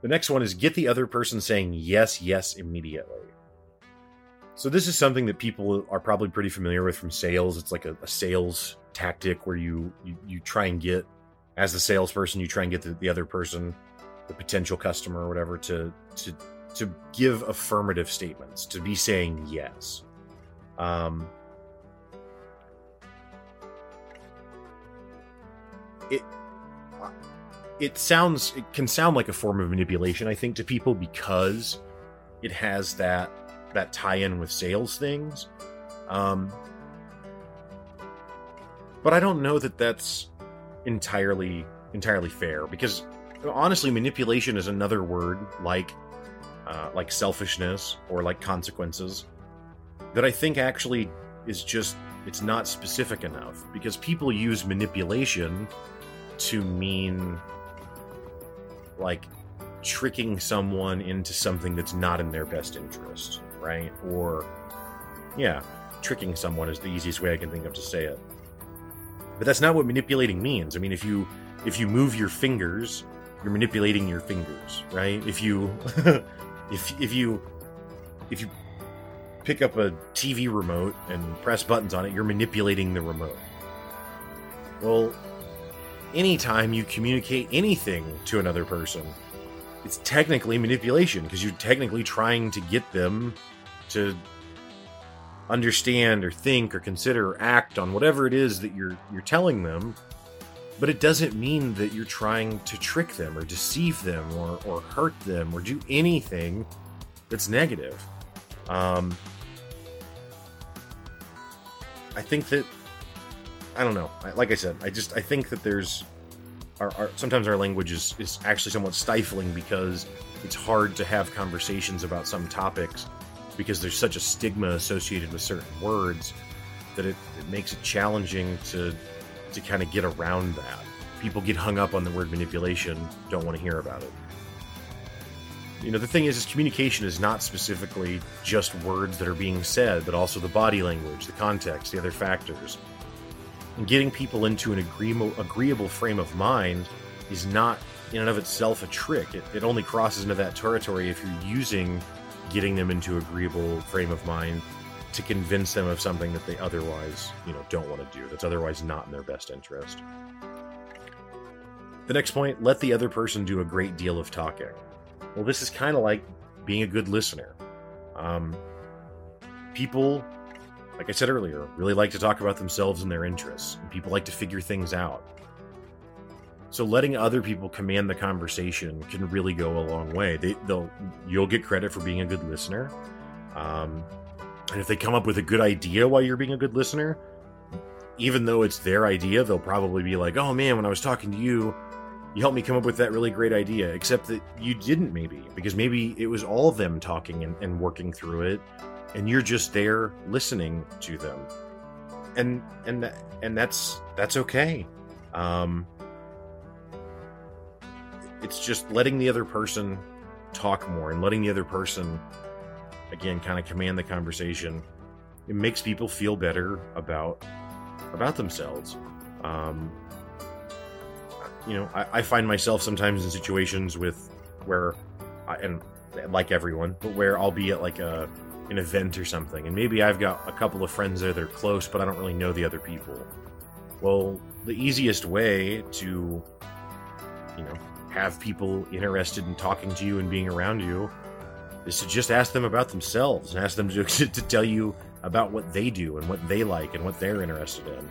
The next one is get the other person saying yes, yes immediately. So this is something that people are probably pretty familiar with from sales. It's like a, a sales tactic where you, you you try and get as the salesperson, you try and get the, the other person, the potential customer or whatever, to to to give affirmative statements, to be saying yes. Um, it it sounds it can sound like a form of manipulation i think to people because it has that that tie-in with sales things. Um but i don't know that that's entirely entirely fair because honestly manipulation is another word like uh, like selfishness or like consequences that i think actually is just it's not specific enough because people use manipulation to mean like tricking someone into something that's not in their best interest, right? Or, yeah, tricking someone is the easiest way I can think of to say it. But that's not what manipulating means. I mean, if you if you move your fingers, you're manipulating your fingers, right? If you if if you if you pick up a TV remote and press buttons on it, you're manipulating the remote. Well, anytime you communicate anything to another person, it's technically manipulation because you're technically trying to get them to understand or think or consider or act on whatever it is that you're you're telling them but it doesn't mean that you're trying to trick them or deceive them or, or hurt them or do anything that's negative. Um, i think that I don't know. Like I said, I just I think that there's our, our, sometimes our language is, is actually somewhat stifling because it's hard to have conversations about some topics because there's such a stigma associated with certain words that it, it makes it challenging to to kind of get around that. People get hung up on the word manipulation, don't want to hear about it. You know, the thing is, is communication is not specifically just words that are being said, but also the body language, the context, the other factors and getting people into an agreeable, agreeable frame of mind is not in and of itself a trick. It, it only crosses into that territory if you're using getting them into agreeable frame of mind to convince them of something that they otherwise, you know, don't want to do. That's otherwise not in their best interest. The next point, let the other person do a great deal of talking. Well, this is kind of like being a good listener. Um, people like I said earlier, really like to talk about themselves and their interests, and people like to figure things out. So letting other people command the conversation can really go a long way. They, will you'll get credit for being a good listener, um, and if they come up with a good idea while you're being a good listener, even though it's their idea, they'll probably be like, "Oh man, when I was talking to you, you helped me come up with that really great idea." Except that you didn't, maybe because maybe it was all them talking and, and working through it, and you're just there listening to them. And and and that's that's okay. Um it's just letting the other person talk more and letting the other person again kind of command the conversation. It makes people feel better about about themselves. Um you know i, I find myself sometimes in situations with where I, and like everyone but where i'll be at like a an event or something, and maybe I've got a couple of friends there that are close, but I don't really know the other people. Well, the easiest way to, you know, have people interested in talking to you and being around you is to just ask them about themselves and ask them to, to tell you about what they do and what they like and what they're interested in.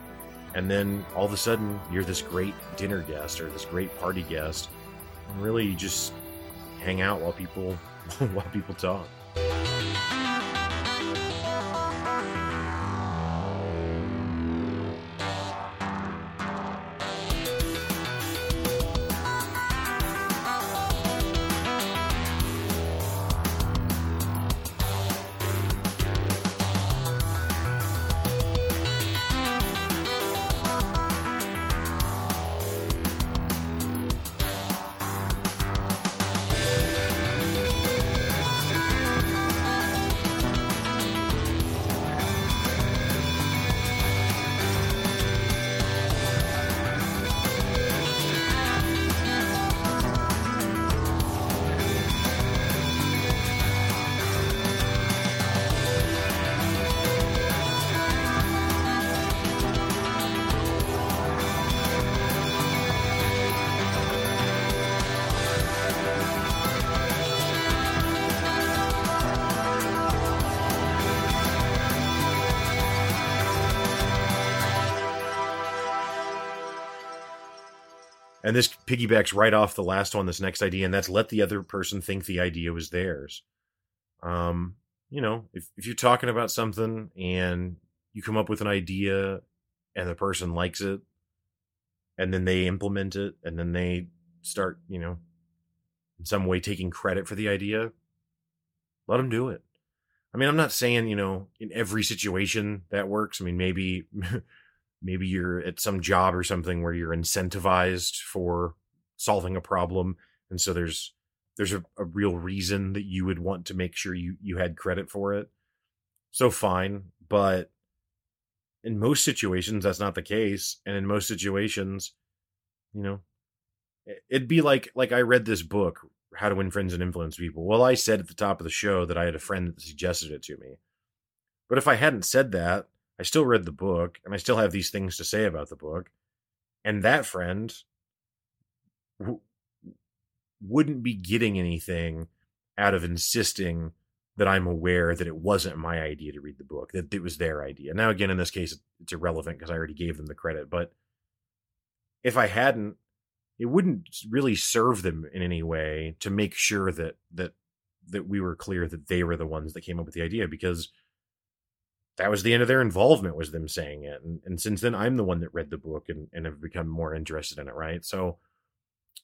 And then all of a sudden, you're this great dinner guest or this great party guest, and really you just hang out while people while people talk. Piggybacks right off the last one, this next idea, and that's let the other person think the idea was theirs. Um, you know, if, if you're talking about something and you come up with an idea and the person likes it and then they implement it and then they start, you know, in some way taking credit for the idea, let them do it. I mean, I'm not saying, you know, in every situation that works. I mean, maybe maybe you're at some job or something where you're incentivized for solving a problem and so there's there's a, a real reason that you would want to make sure you you had credit for it. So fine, but in most situations that's not the case and in most situations you know it'd be like like i read this book how to win friends and influence people well i said at the top of the show that i had a friend that suggested it to me but if i hadn't said that i still read the book and i still have these things to say about the book and that friend w- wouldn't be getting anything out of insisting that I'm aware that it wasn't my idea to read the book, that it was their idea. Now, again, in this case, it's irrelevant because I already gave them the credit. But if I hadn't, it wouldn't really serve them in any way to make sure that that that we were clear that they were the ones that came up with the idea because that was the end of their involvement was them saying it and, and since then i'm the one that read the book and, and have become more interested in it right so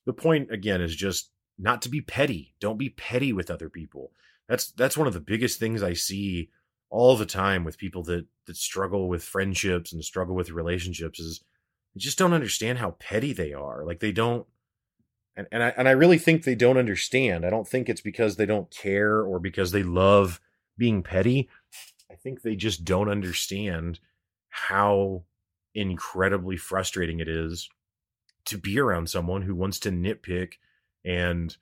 the point again is just not to be petty don't be petty with other people that's that's one of the biggest things I see all the time with people that that struggle with friendships and struggle with relationships is they just don't understand how petty they are. Like they don't and, and I and I really think they don't understand. I don't think it's because they don't care or because they love being petty. I think they just don't understand how incredibly frustrating it is to be around someone who wants to nitpick and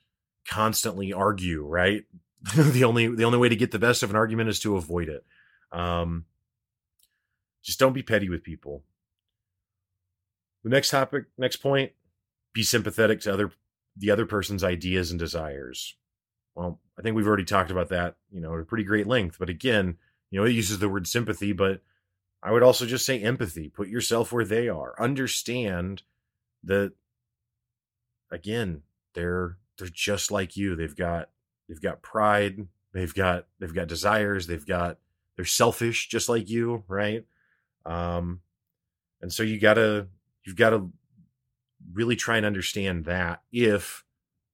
constantly argue, right? the only the only way to get the best of an argument is to avoid it. Um, just don't be petty with people. The next topic, next point, be sympathetic to other the other person's ideas and desires. Well, I think we've already talked about that, you know, at a pretty great length. But again, you know, it uses the word sympathy, but I would also just say empathy. Put yourself where they are. Understand that again, they're they're just like you. They've got they've got pride they've got they've got desires they've got they're selfish just like you right um and so you gotta you've got to really try and understand that if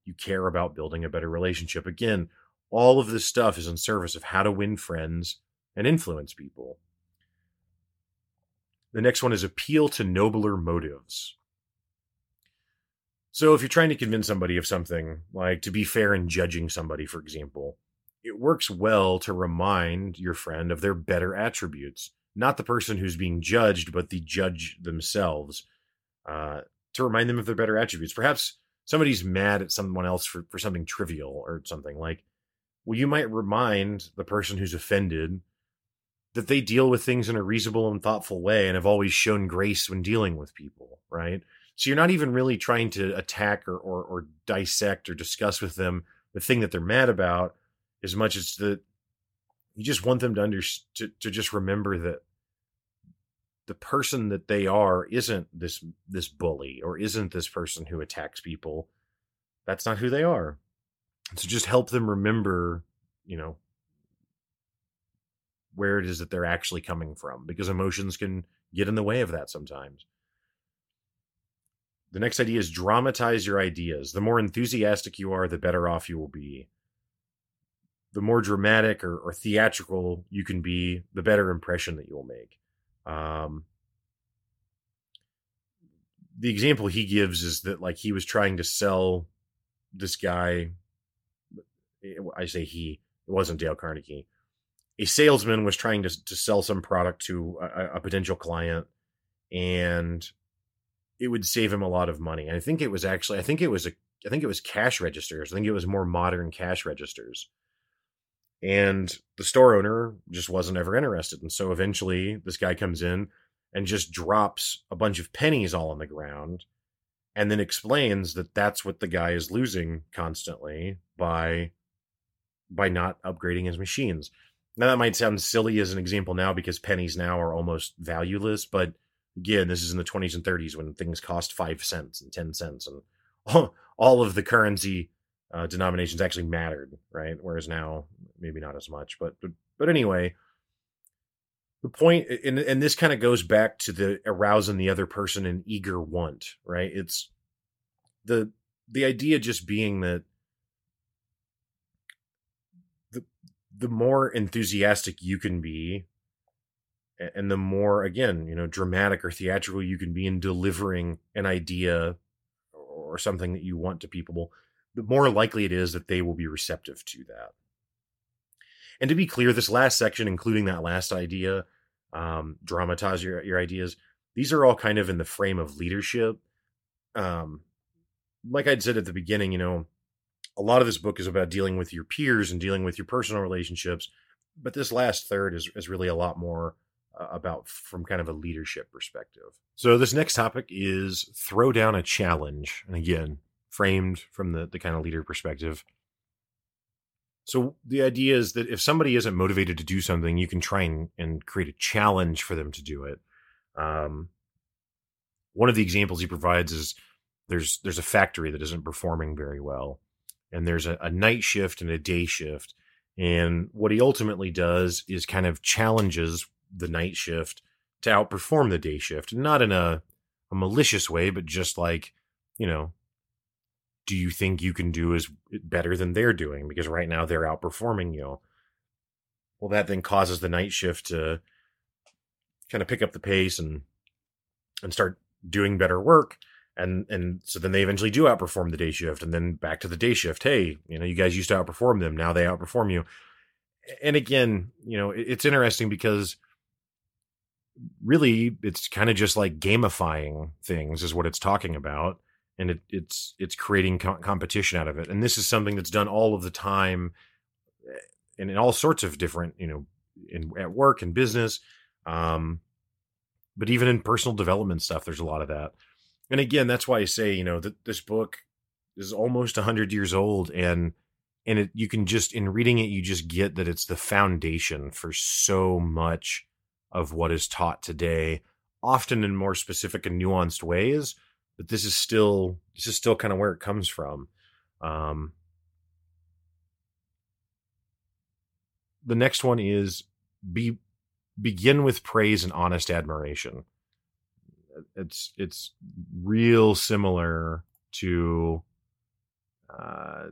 you care about building a better relationship again all of this stuff is in service of how to win friends and influence people the next one is appeal to nobler motives so if you're trying to convince somebody of something, like to be fair in judging somebody, for example, it works well to remind your friend of their better attributes, not the person who's being judged, but the judge themselves, uh, to remind them of their better attributes. Perhaps somebody's mad at someone else for, for something trivial or something like, well, you might remind the person who's offended that they deal with things in a reasonable and thoughtful way and have always shown grace when dealing with people, right? So you're not even really trying to attack or, or, or dissect or discuss with them the thing that they're mad about as much as that you just want them to under to, to just remember that the person that they are isn't this this bully or isn't this person who attacks people that's not who they are so just help them remember you know where it is that they're actually coming from because emotions can get in the way of that sometimes the next idea is dramatize your ideas. The more enthusiastic you are, the better off you will be. The more dramatic or, or theatrical you can be, the better impression that you will make. Um, the example he gives is that like he was trying to sell this guy. I say he. It wasn't Dale Carnegie. A salesman was trying to to sell some product to a, a potential client, and it would save him a lot of money. And I think it was actually, I think it was a, I think it was cash registers. I think it was more modern cash registers. And the store owner just wasn't ever interested. And so eventually this guy comes in and just drops a bunch of pennies all on the ground and then explains that that's what the guy is losing constantly by by not upgrading his machines. Now that might sound silly as an example now because pennies now are almost valueless, but again, this is in the 20s and 30s when things cost five cents and 10 cents, and all, all of the currency uh, denominations actually mattered, right? Whereas now, maybe not as much. But but, but anyway, the point, and, and this kind of goes back to the arousing the other person an eager want, right? It's the the idea just being that the more enthusiastic you can be and the more again you know dramatic or theatrical you can be in delivering an idea or something that you want to people the more likely it is that they will be receptive to that. And to be clear this last section including that last idea um, dramatize your, your ideas these are all kind of in the frame of leadership. Um, like i'd said at the beginning you know a lot of this book is about dealing with your peers and dealing with your personal relationships but this last third is, is really a lot more uh, about from kind of a leadership perspective. So this next topic is throw down a challenge, and again, framed from the the kind of leader perspective. So the idea is that if somebody isn't motivated to do something, you can try and, and create a challenge for them to do it. Um, one of the examples he provides is there's there's a factory that isn't performing very well, and there's a, a night shift and a day shift. And what he ultimately does is kind of challenges the night shift to outperform the day shift, not in a, a malicious way, but just like, you know, do you think you can do as better than they're doing? Because right now they're outperforming you. Well, that then causes the night shift to kind of pick up the pace and and start doing better work. And and so then they eventually do outperform the day shift, and then back to the day shift. Hey, you know, you guys used to outperform them, now they outperform you. And again, you know, it's interesting because really it's kind of just like gamifying things is what it's talking about and it, it's it's creating co- competition out of it and this is something that's done all of the time eh, and in all sorts of different you know in at work and business um but even in personal development stuff there's a lot of that and again that's why i say you know that this book is almost 100 years old and and it you can just in reading it you just get that it's the foundation for so much of what is taught today, often in more specific and nuanced ways. But this is still this is still kind of where it comes from. Um, the next one is be begin with praise and honest admiration. It's it's real similar to uh,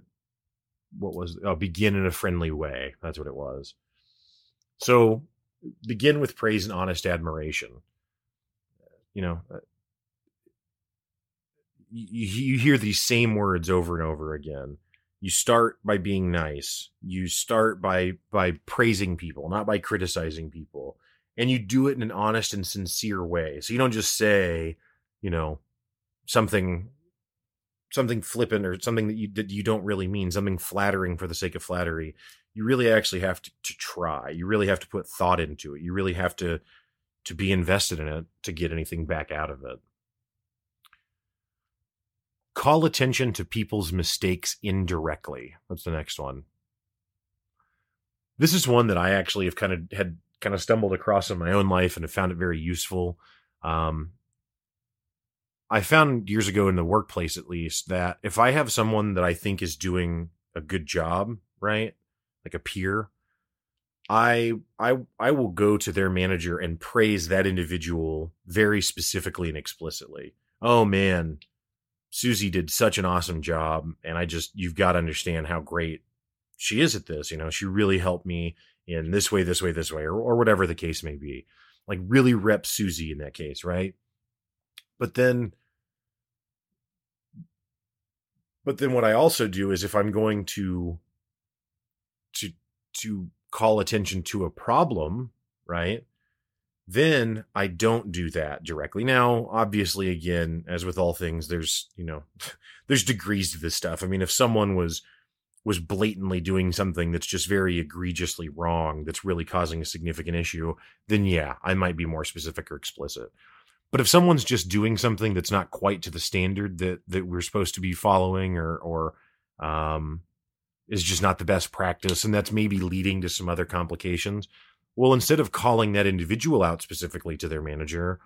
what was oh, begin in a friendly way. That's what it was. So begin with praise and honest admiration. You know, uh, you, you hear these same words over and over again. You start by being nice. You start by by praising people, not by criticizing people. And you do it in an honest and sincere way. So you don't just say, you know, something something flippant or something that you that you don't really mean, something flattering for the sake of flattery you really actually have to, to try. You really have to put thought into it. You really have to to be invested in it to get anything back out of it. Call attention to people's mistakes indirectly. That's the next one. This is one that I actually have kind of had kind of stumbled across in my own life and have found it very useful. Um, I found years ago in the workplace, at least, that if I have someone that I think is doing a good job, right, like a peer, I I I will go to their manager and praise that individual very specifically and explicitly. Oh man, Susie did such an awesome job and I just you've got to understand how great she is at this, you know. She really helped me in this way, this way, this way or or whatever the case may be. Like really rep Susie in that case, right? But then but then what I also do is if I'm going to to to call attention to a problem, right? Then I don't do that directly. Now, obviously, again, as with all things, there's you know, there's degrees to this stuff. I mean, if someone was was blatantly doing something that's just very egregiously wrong, that's really causing a significant issue, then yeah, I might be more specific or explicit. But if someone's just doing something that's not quite to the standard that that we're supposed to be following, or or um, is just not the best practice and that's maybe leading to some other complications well instead of calling that individual out specifically to their manager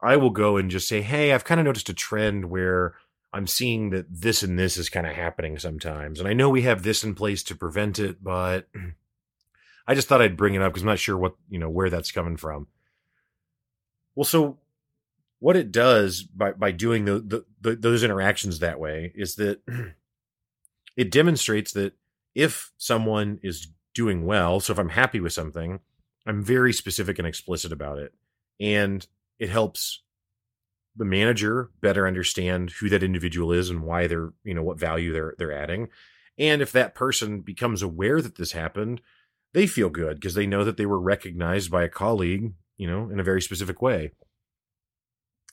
I will go and just say, "Hey, I've kind of noticed a trend where I'm seeing that this and this is kind of happening sometimes. And I know we have this in place to prevent it, but I just thought I'd bring it up because I'm not sure what, you know, where that's coming from. Well, so what it does by, by doing the, the, the those interactions that way is that it demonstrates that if someone is doing well, so if I'm happy with something, I'm very specific and explicit about it. And it helps the manager better understand who that individual is and why they're you know what value they're they're adding. And if that person becomes aware that this happened they feel good because they know that they were recognized by a colleague you know in a very specific way.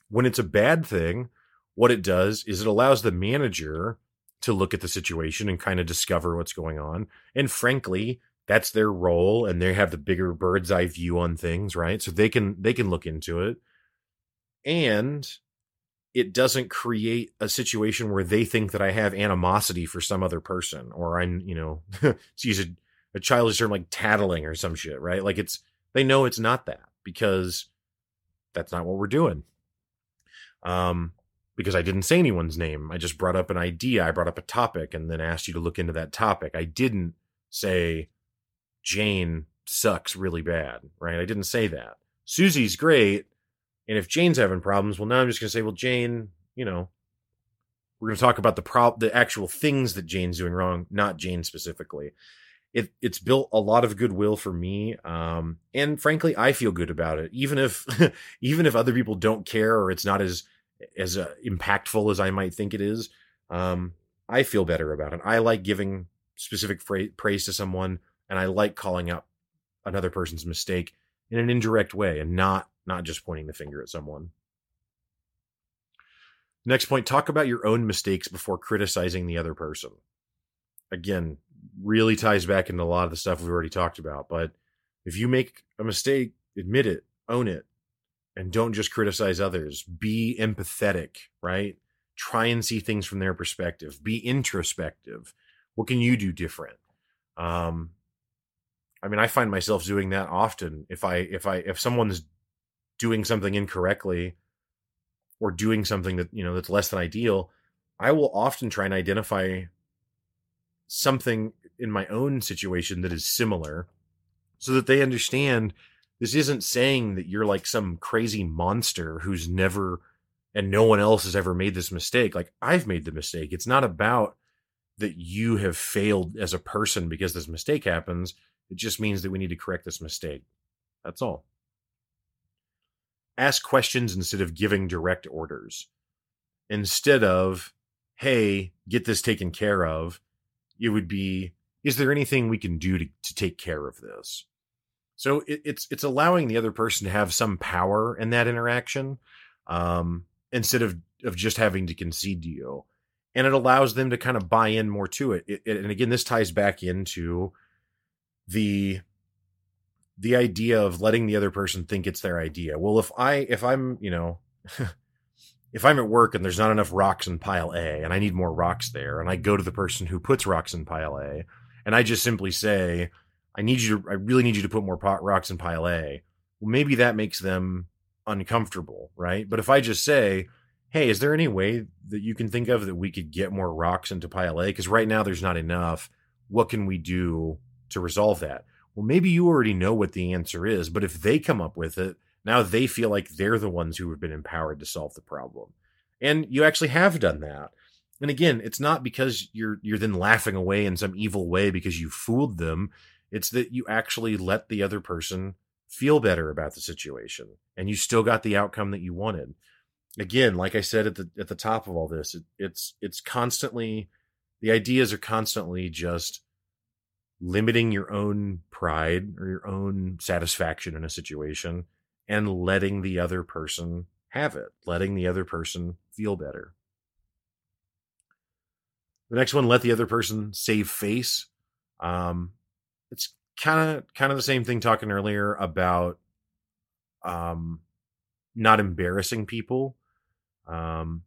When it's a bad thing what it does is it allows the manager to look at the situation and kind of discover what's going on. And frankly that's their role and they have the bigger bird's eye view on things right? So they can they can look into it and it doesn't create a situation where they think that I have animosity for some other person or I'm, you know, to use a, a childish term like tattling or some shit, right? Like it's, they know it's not that because that's not what we're doing. Um, because I didn't say anyone's name. I just brought up an idea. I brought up a topic and then asked you to look into that topic. I didn't say Jane sucks really bad, right? I didn't say that. Susie's great and if Jane's having problems, well, now I'm just going to say, well, Jane, you know, we're going to talk about the pro the actual things that Jane's doing wrong, not Jane specifically. It it's built a lot of goodwill for me, um, and frankly, I feel good about it. Even if even if other people don't care or it's not as as uh, impactful as I might think it is, um, I feel better about it. I like giving specific fra- praise to someone, and I like calling out another person's mistake in an indirect way and not not just pointing the finger at someone. Next point talk about your own mistakes before criticizing the other person. Again, really ties back into a lot of the stuff we've already talked about. But if you make a mistake, admit it, own it, and don't just criticize others. Be empathetic, right? Try and see things from their perspective. Be introspective. What can you do different? Um, I mean, I find myself doing that often. If I if I if someone's doing something incorrectly or doing something that you know that's less than ideal i will often try and identify something in my own situation that is similar so that they understand this isn't saying that you're like some crazy monster who's never and no one else has ever made this mistake. Like i've made the mistake. It's not about that you have failed as a person because this mistake happens. It just means that we need to correct this mistake. That's all ask questions instead of giving direct orders. Instead of, hey, get this taken care of, it would be, is there anything we can do to, to take care of this? So it, it's it's allowing the other person to have some power in that interaction, um, instead of of just having to concede to you, and it allows them to kind of buy in more to it. it, it and again, this ties back into the the idea of letting the other person think it's their idea. Well, if I if I'm, you know, if I'm at work and there's not enough rocks in pile A and I need more rocks there and I go to the person who puts rocks in pile A and I just simply say, I need you to I really need you to put more pot rocks in pile A. Well, maybe that makes them uncomfortable, right? But if I just say, "Hey, is there any way that you can think of that we could get more rocks into pile A because right now there's not enough. What can we do to resolve that?" Well, maybe you already know what the answer is, but if they come up with it, now they feel like they're the ones who have been empowered to solve the problem. And you actually have done that. And again, it's not because you're you're then laughing away in some evil way because you fooled them. It's that you actually let the other person feel better about the situation and you still got the outcome that you wanted. Again, like I said at the at the top of all this, it, it's it's constantly the ideas are constantly just limiting your own pride or your own satisfaction in a situation and letting the other person have it, letting the other person feel better. The next one, let the other person save face. Um, it's kind of kind of the same thing talking earlier about um, not embarrassing people. Um,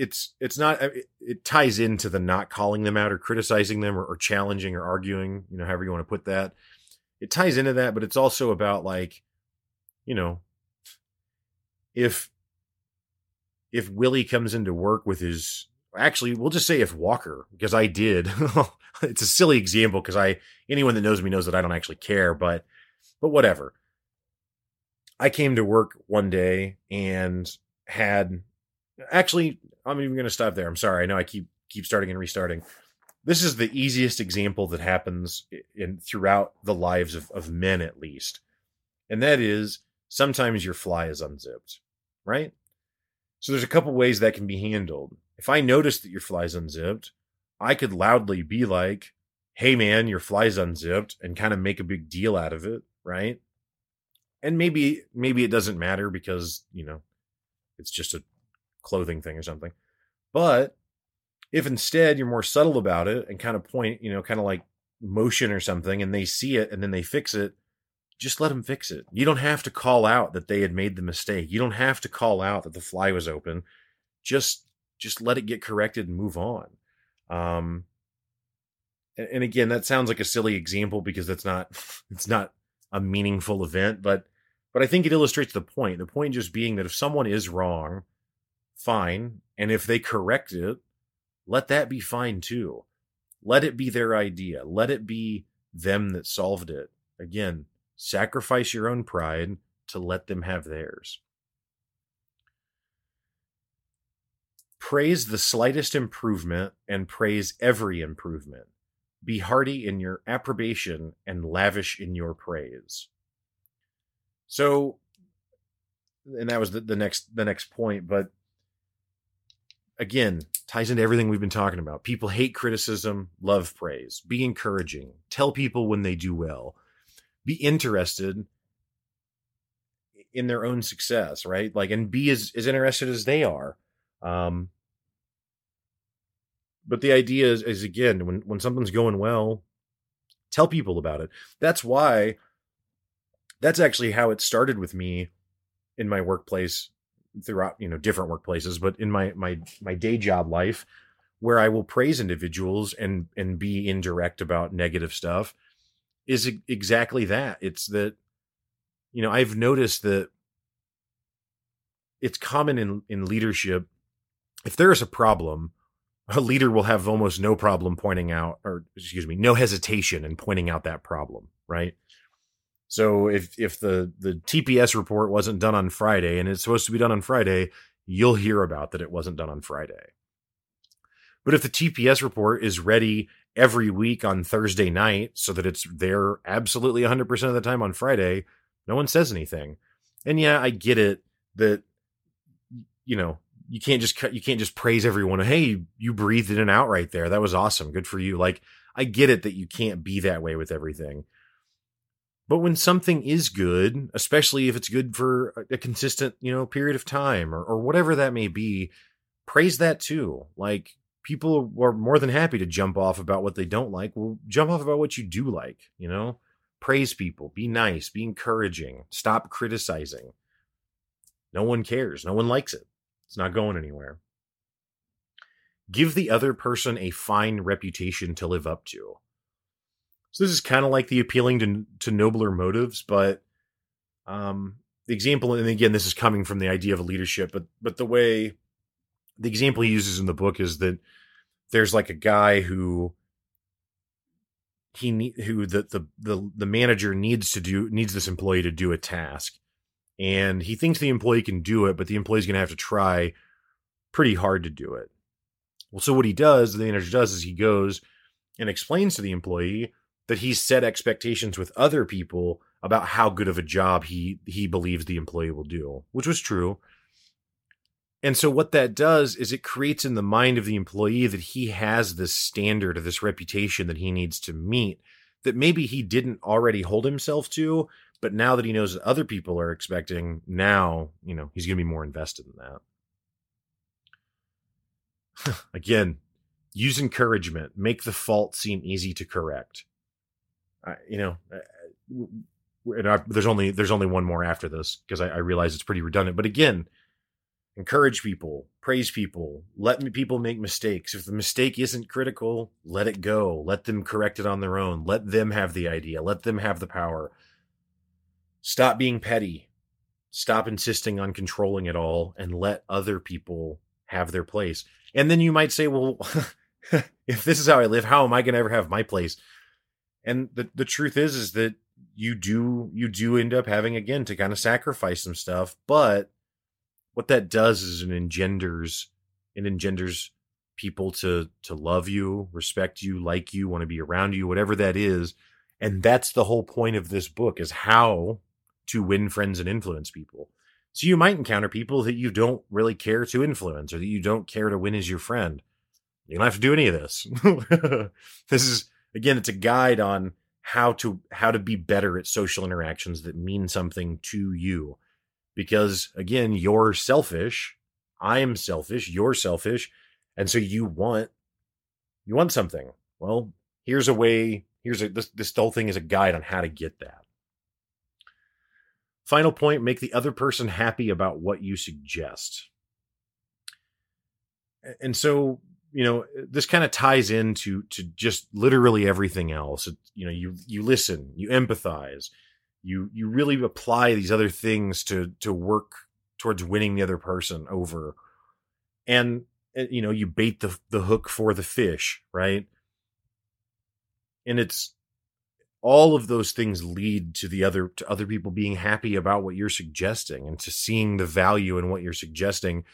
it's it's not uh, it, it, ties into the not calling them out or criticizing them or, or, challenging or arguing you know however you want to put that. It ties into that, but it's also about like, you know, if if Willie comes into work with his actually we'll just say if Walker because I did. It's a silly example because I anyone that knows me knows that I don't actually care but but whatever. I came to work one day and had actually I'm even going to stop there. I'm sorry. I know I keep keep starting and restarting. This is the easiest example that happens in throughout the lives of, of men at least. And that is sometimes your fly is unzipped right? So there's a couple ways that can be handled. If I notice that your fly's unzipped, I could loudly be like, "Hey man, your fly's unzipped," and kind of make a big deal out of it, right? And maybe maybe it doesn't matter because, you know, it's just a clothing thing or something. But if instead you're more subtle about it and kind of point, you know, kind of like motion or something and they see it and then they fix it, just let them fix it. You don't have to call out that they had made the mistake. You don't have to call out that the fly was open. Just just let it get corrected and move on. Um, and, and again, that sounds like a silly example because that's not it's not a meaningful event, but but I think it illustrates the point. The point just being that if someone is wrong, fine, and if they correct it, let that be fine too. Let it be their idea. Let it be them that solved it. Again, Sacrifice your own pride to let them have theirs. Praise the slightest improvement and praise every improvement. Be hearty in your approbation and lavish in your praise. So, and that was the, the next the next point, but again, ties into everything we've been talking about. People hate criticism, love praise. Be encouraging. Tell people when they do well be interested in their own success, right? Like, and be as, as interested as they are. Um, but the idea is, is again, when, when something's going well, tell people about it. That's why, that's actually how it started with me in my workplace throughout, you know, different workplaces, but in my, my, my day job life where I will praise individuals and, and be indirect about negative stuff is exactly that. It's that, you know, I've noticed that it's common in, in leadership. If there is a problem, a leader will have almost no problem pointing out, or excuse me, no hesitation in pointing out that problem, right? So if if the the TPS report wasn't done on Friday and it's supposed to be done on Friday, you'll hear about that it wasn't done on Friday. But if the TPS report is ready every week on Thursday night so that it's there absolutely 100% of the time on Friday, no one says anything. And yeah, I get it that you know, you can't just you can't just praise everyone. Hey, you breathed in and out right there. That was awesome. Good for you. Like I get it that you can't be that way with everything. But when something is good, especially if it's good for a consistent, you know, period of time or, or whatever that may be, praise that too. Like people are more than happy to jump off about what they don't like. Well, jump off about what you do like, you know? Praise people, be nice, be encouraging, stop criticizing. No one cares. No one likes it. It's not going anywhere. Give the other person a fine reputation to live up to. So this is kind of like the appealing to to nobler motives, but um the example and again this is coming from the idea of a leadership, but but the way the example he uses in the book is that there's like a guy who he who the, the the the manager needs to do needs this employee to do a task. And he thinks the employee can do it but the employee's going to have to try pretty hard to do it. Well so what he does the manager does is he goes and explains to the employee that he's set expectations with other people about how good of a job he he believes the employee will do which was true and so what that does is it creates in the mind of the employee that he has this standard or this reputation that he needs to meet that maybe he didn't already hold himself to, but now that he knows that other people are expecting, now, you know, he's going to be more invested in that. Again, use encouragement, make the fault seem easy to correct. Uh, you know, and I, there's only there's only one more after this because I, I realize it's pretty redundant. But again, encourage people, praise people, let people make mistakes. If the mistake isn't critical, let it go. Let them correct it on their own. Let them have the idea. Let them have the power. Stop being petty. Stop insisting on controlling it all and let other people have their place. And then you might say, well, if this is how I live, how am I going to ever have my place? And the, the truth is, is that you do, you do end up having again to kind of sacrifice some stuff, but what that does is it engenders it engenders people to to love you, respect you, like you, want to be around you, whatever that is. And that's the whole point of this book is how to win friends and influence people. So you might encounter people that you don't really care to influence or that you don't care to win as your friend. You don't have to do any of this. this is again, it's a guide on how to how to be better at social interactions that mean something to you because again, you're selfish. I am selfish. You're selfish. And so you want, you want something. Well, here's a way. Here's a, this, this whole thing is a guide on how to get that. Final point, make the other person happy about what you suggest. And so, you know, this kind of ties into to just literally everything else. You know, you you listen, you empathize, you you really apply these other things to to work towards winning the other person over. And you know you bait the the hook for the fish right? And it's all of those things lead to the other to other people being happy about what you're suggesting and to seeing the value in what you're suggesting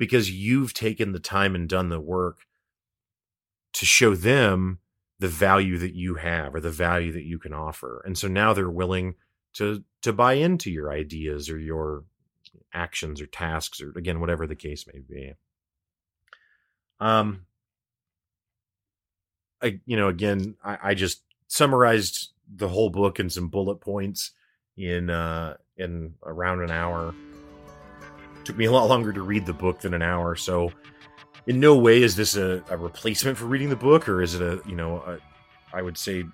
because you've taken the time and done the work to show them the value that you have or the value that you can offer. And so now they're willing to to buy into your ideas or your actions or tasks or again whatever the case may be. Um i you know again i, I just summarized the whole book in some bullet points in uh in around an hour took me a lot longer to read the book than an hour so in no way is this a, a replacement for reading the book or is it a you know a, I would say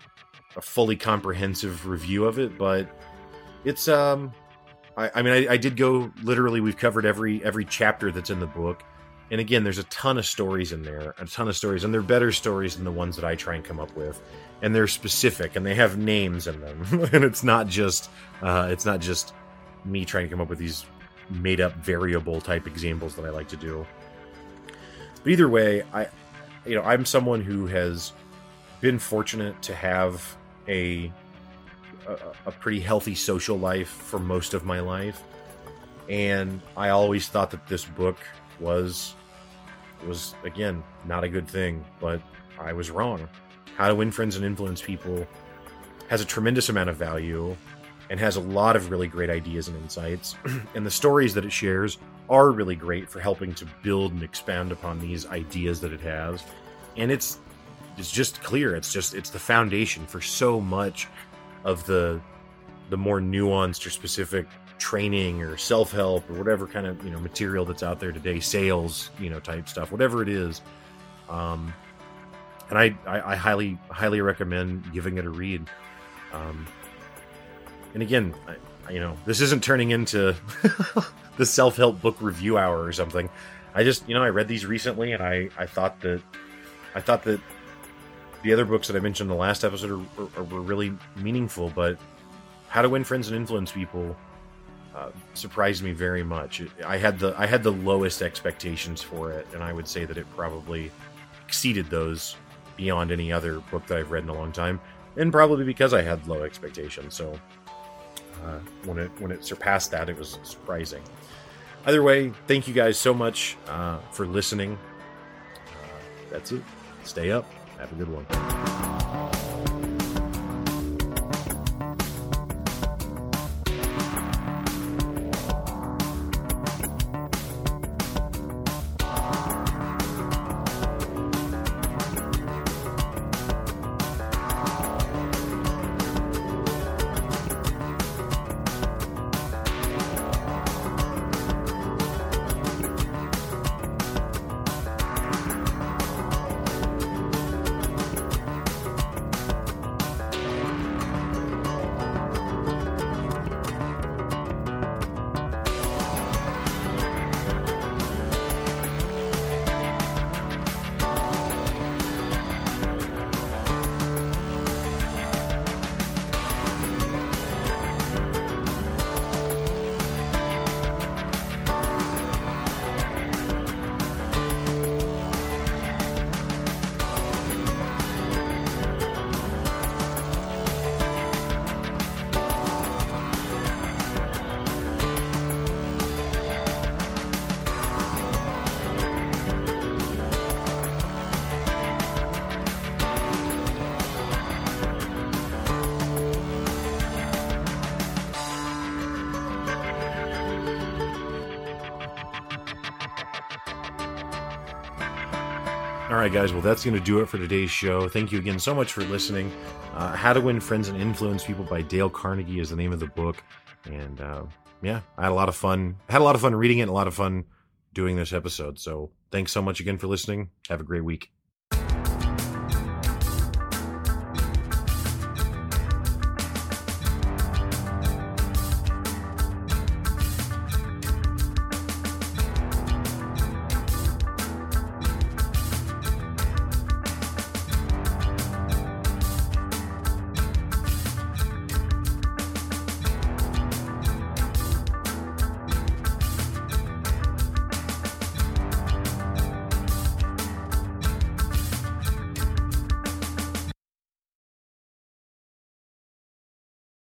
a fully comprehensive review of it but it's um I, I mean I, I, did go literally we've covered every every chapter that's in the book and again there's a ton of stories in there a ton of stories and they're better stories than the ones that i try and come up with and they're specific and they have names in them and it's not just uh, it's not just me trying to come up with these made up variable type examples that i like to do. But either way i you know i'm someone who has been fortunate to have a a, a pretty healthy social life for most of my life, and I always thought that this book was was again not a good thing, but I was wrong. How to Win Friends and Influence People has a tremendous amount of value and has a lot of really great ideas and insights. and the stories that it shares are really great for helping to build and expand upon these ideas that it has. And it's it's just clear. It's just it's the foundation for so much of the the more nuanced or specific training or self-help or whatever kind of you know material that's out there today sales you know type stuff whatever it is um and i i, I highly highly recommend giving it a read um and again I, you know this isn't turning into the self-help book review hour or something i just you know i read these recently and i i thought that i thought that the other books that I mentioned in the last episode are, are, were really meaningful, but How to Win Friends and Influence People uh, surprised me very much. I had the I had the lowest expectations for it, and I would say that it probably exceeded those beyond any other book that I've read in a long time, and probably because I had low expectations. So uh, when it when it surpassed that, it was surprising. Either way, thank you guys so much uh, for listening. Uh, that's it. Stay up. Have a good one. Guys. Well, that's going to do it for today's show. Thank you again so much for listening. Uh, How to Win Friends and Influence People by Dale Carnegie is the name of the book, and uh, yeah, I had a lot of fun. Had a lot of fun reading it, and a lot of fun doing this episode. So, thanks so much again for listening. Have a great week.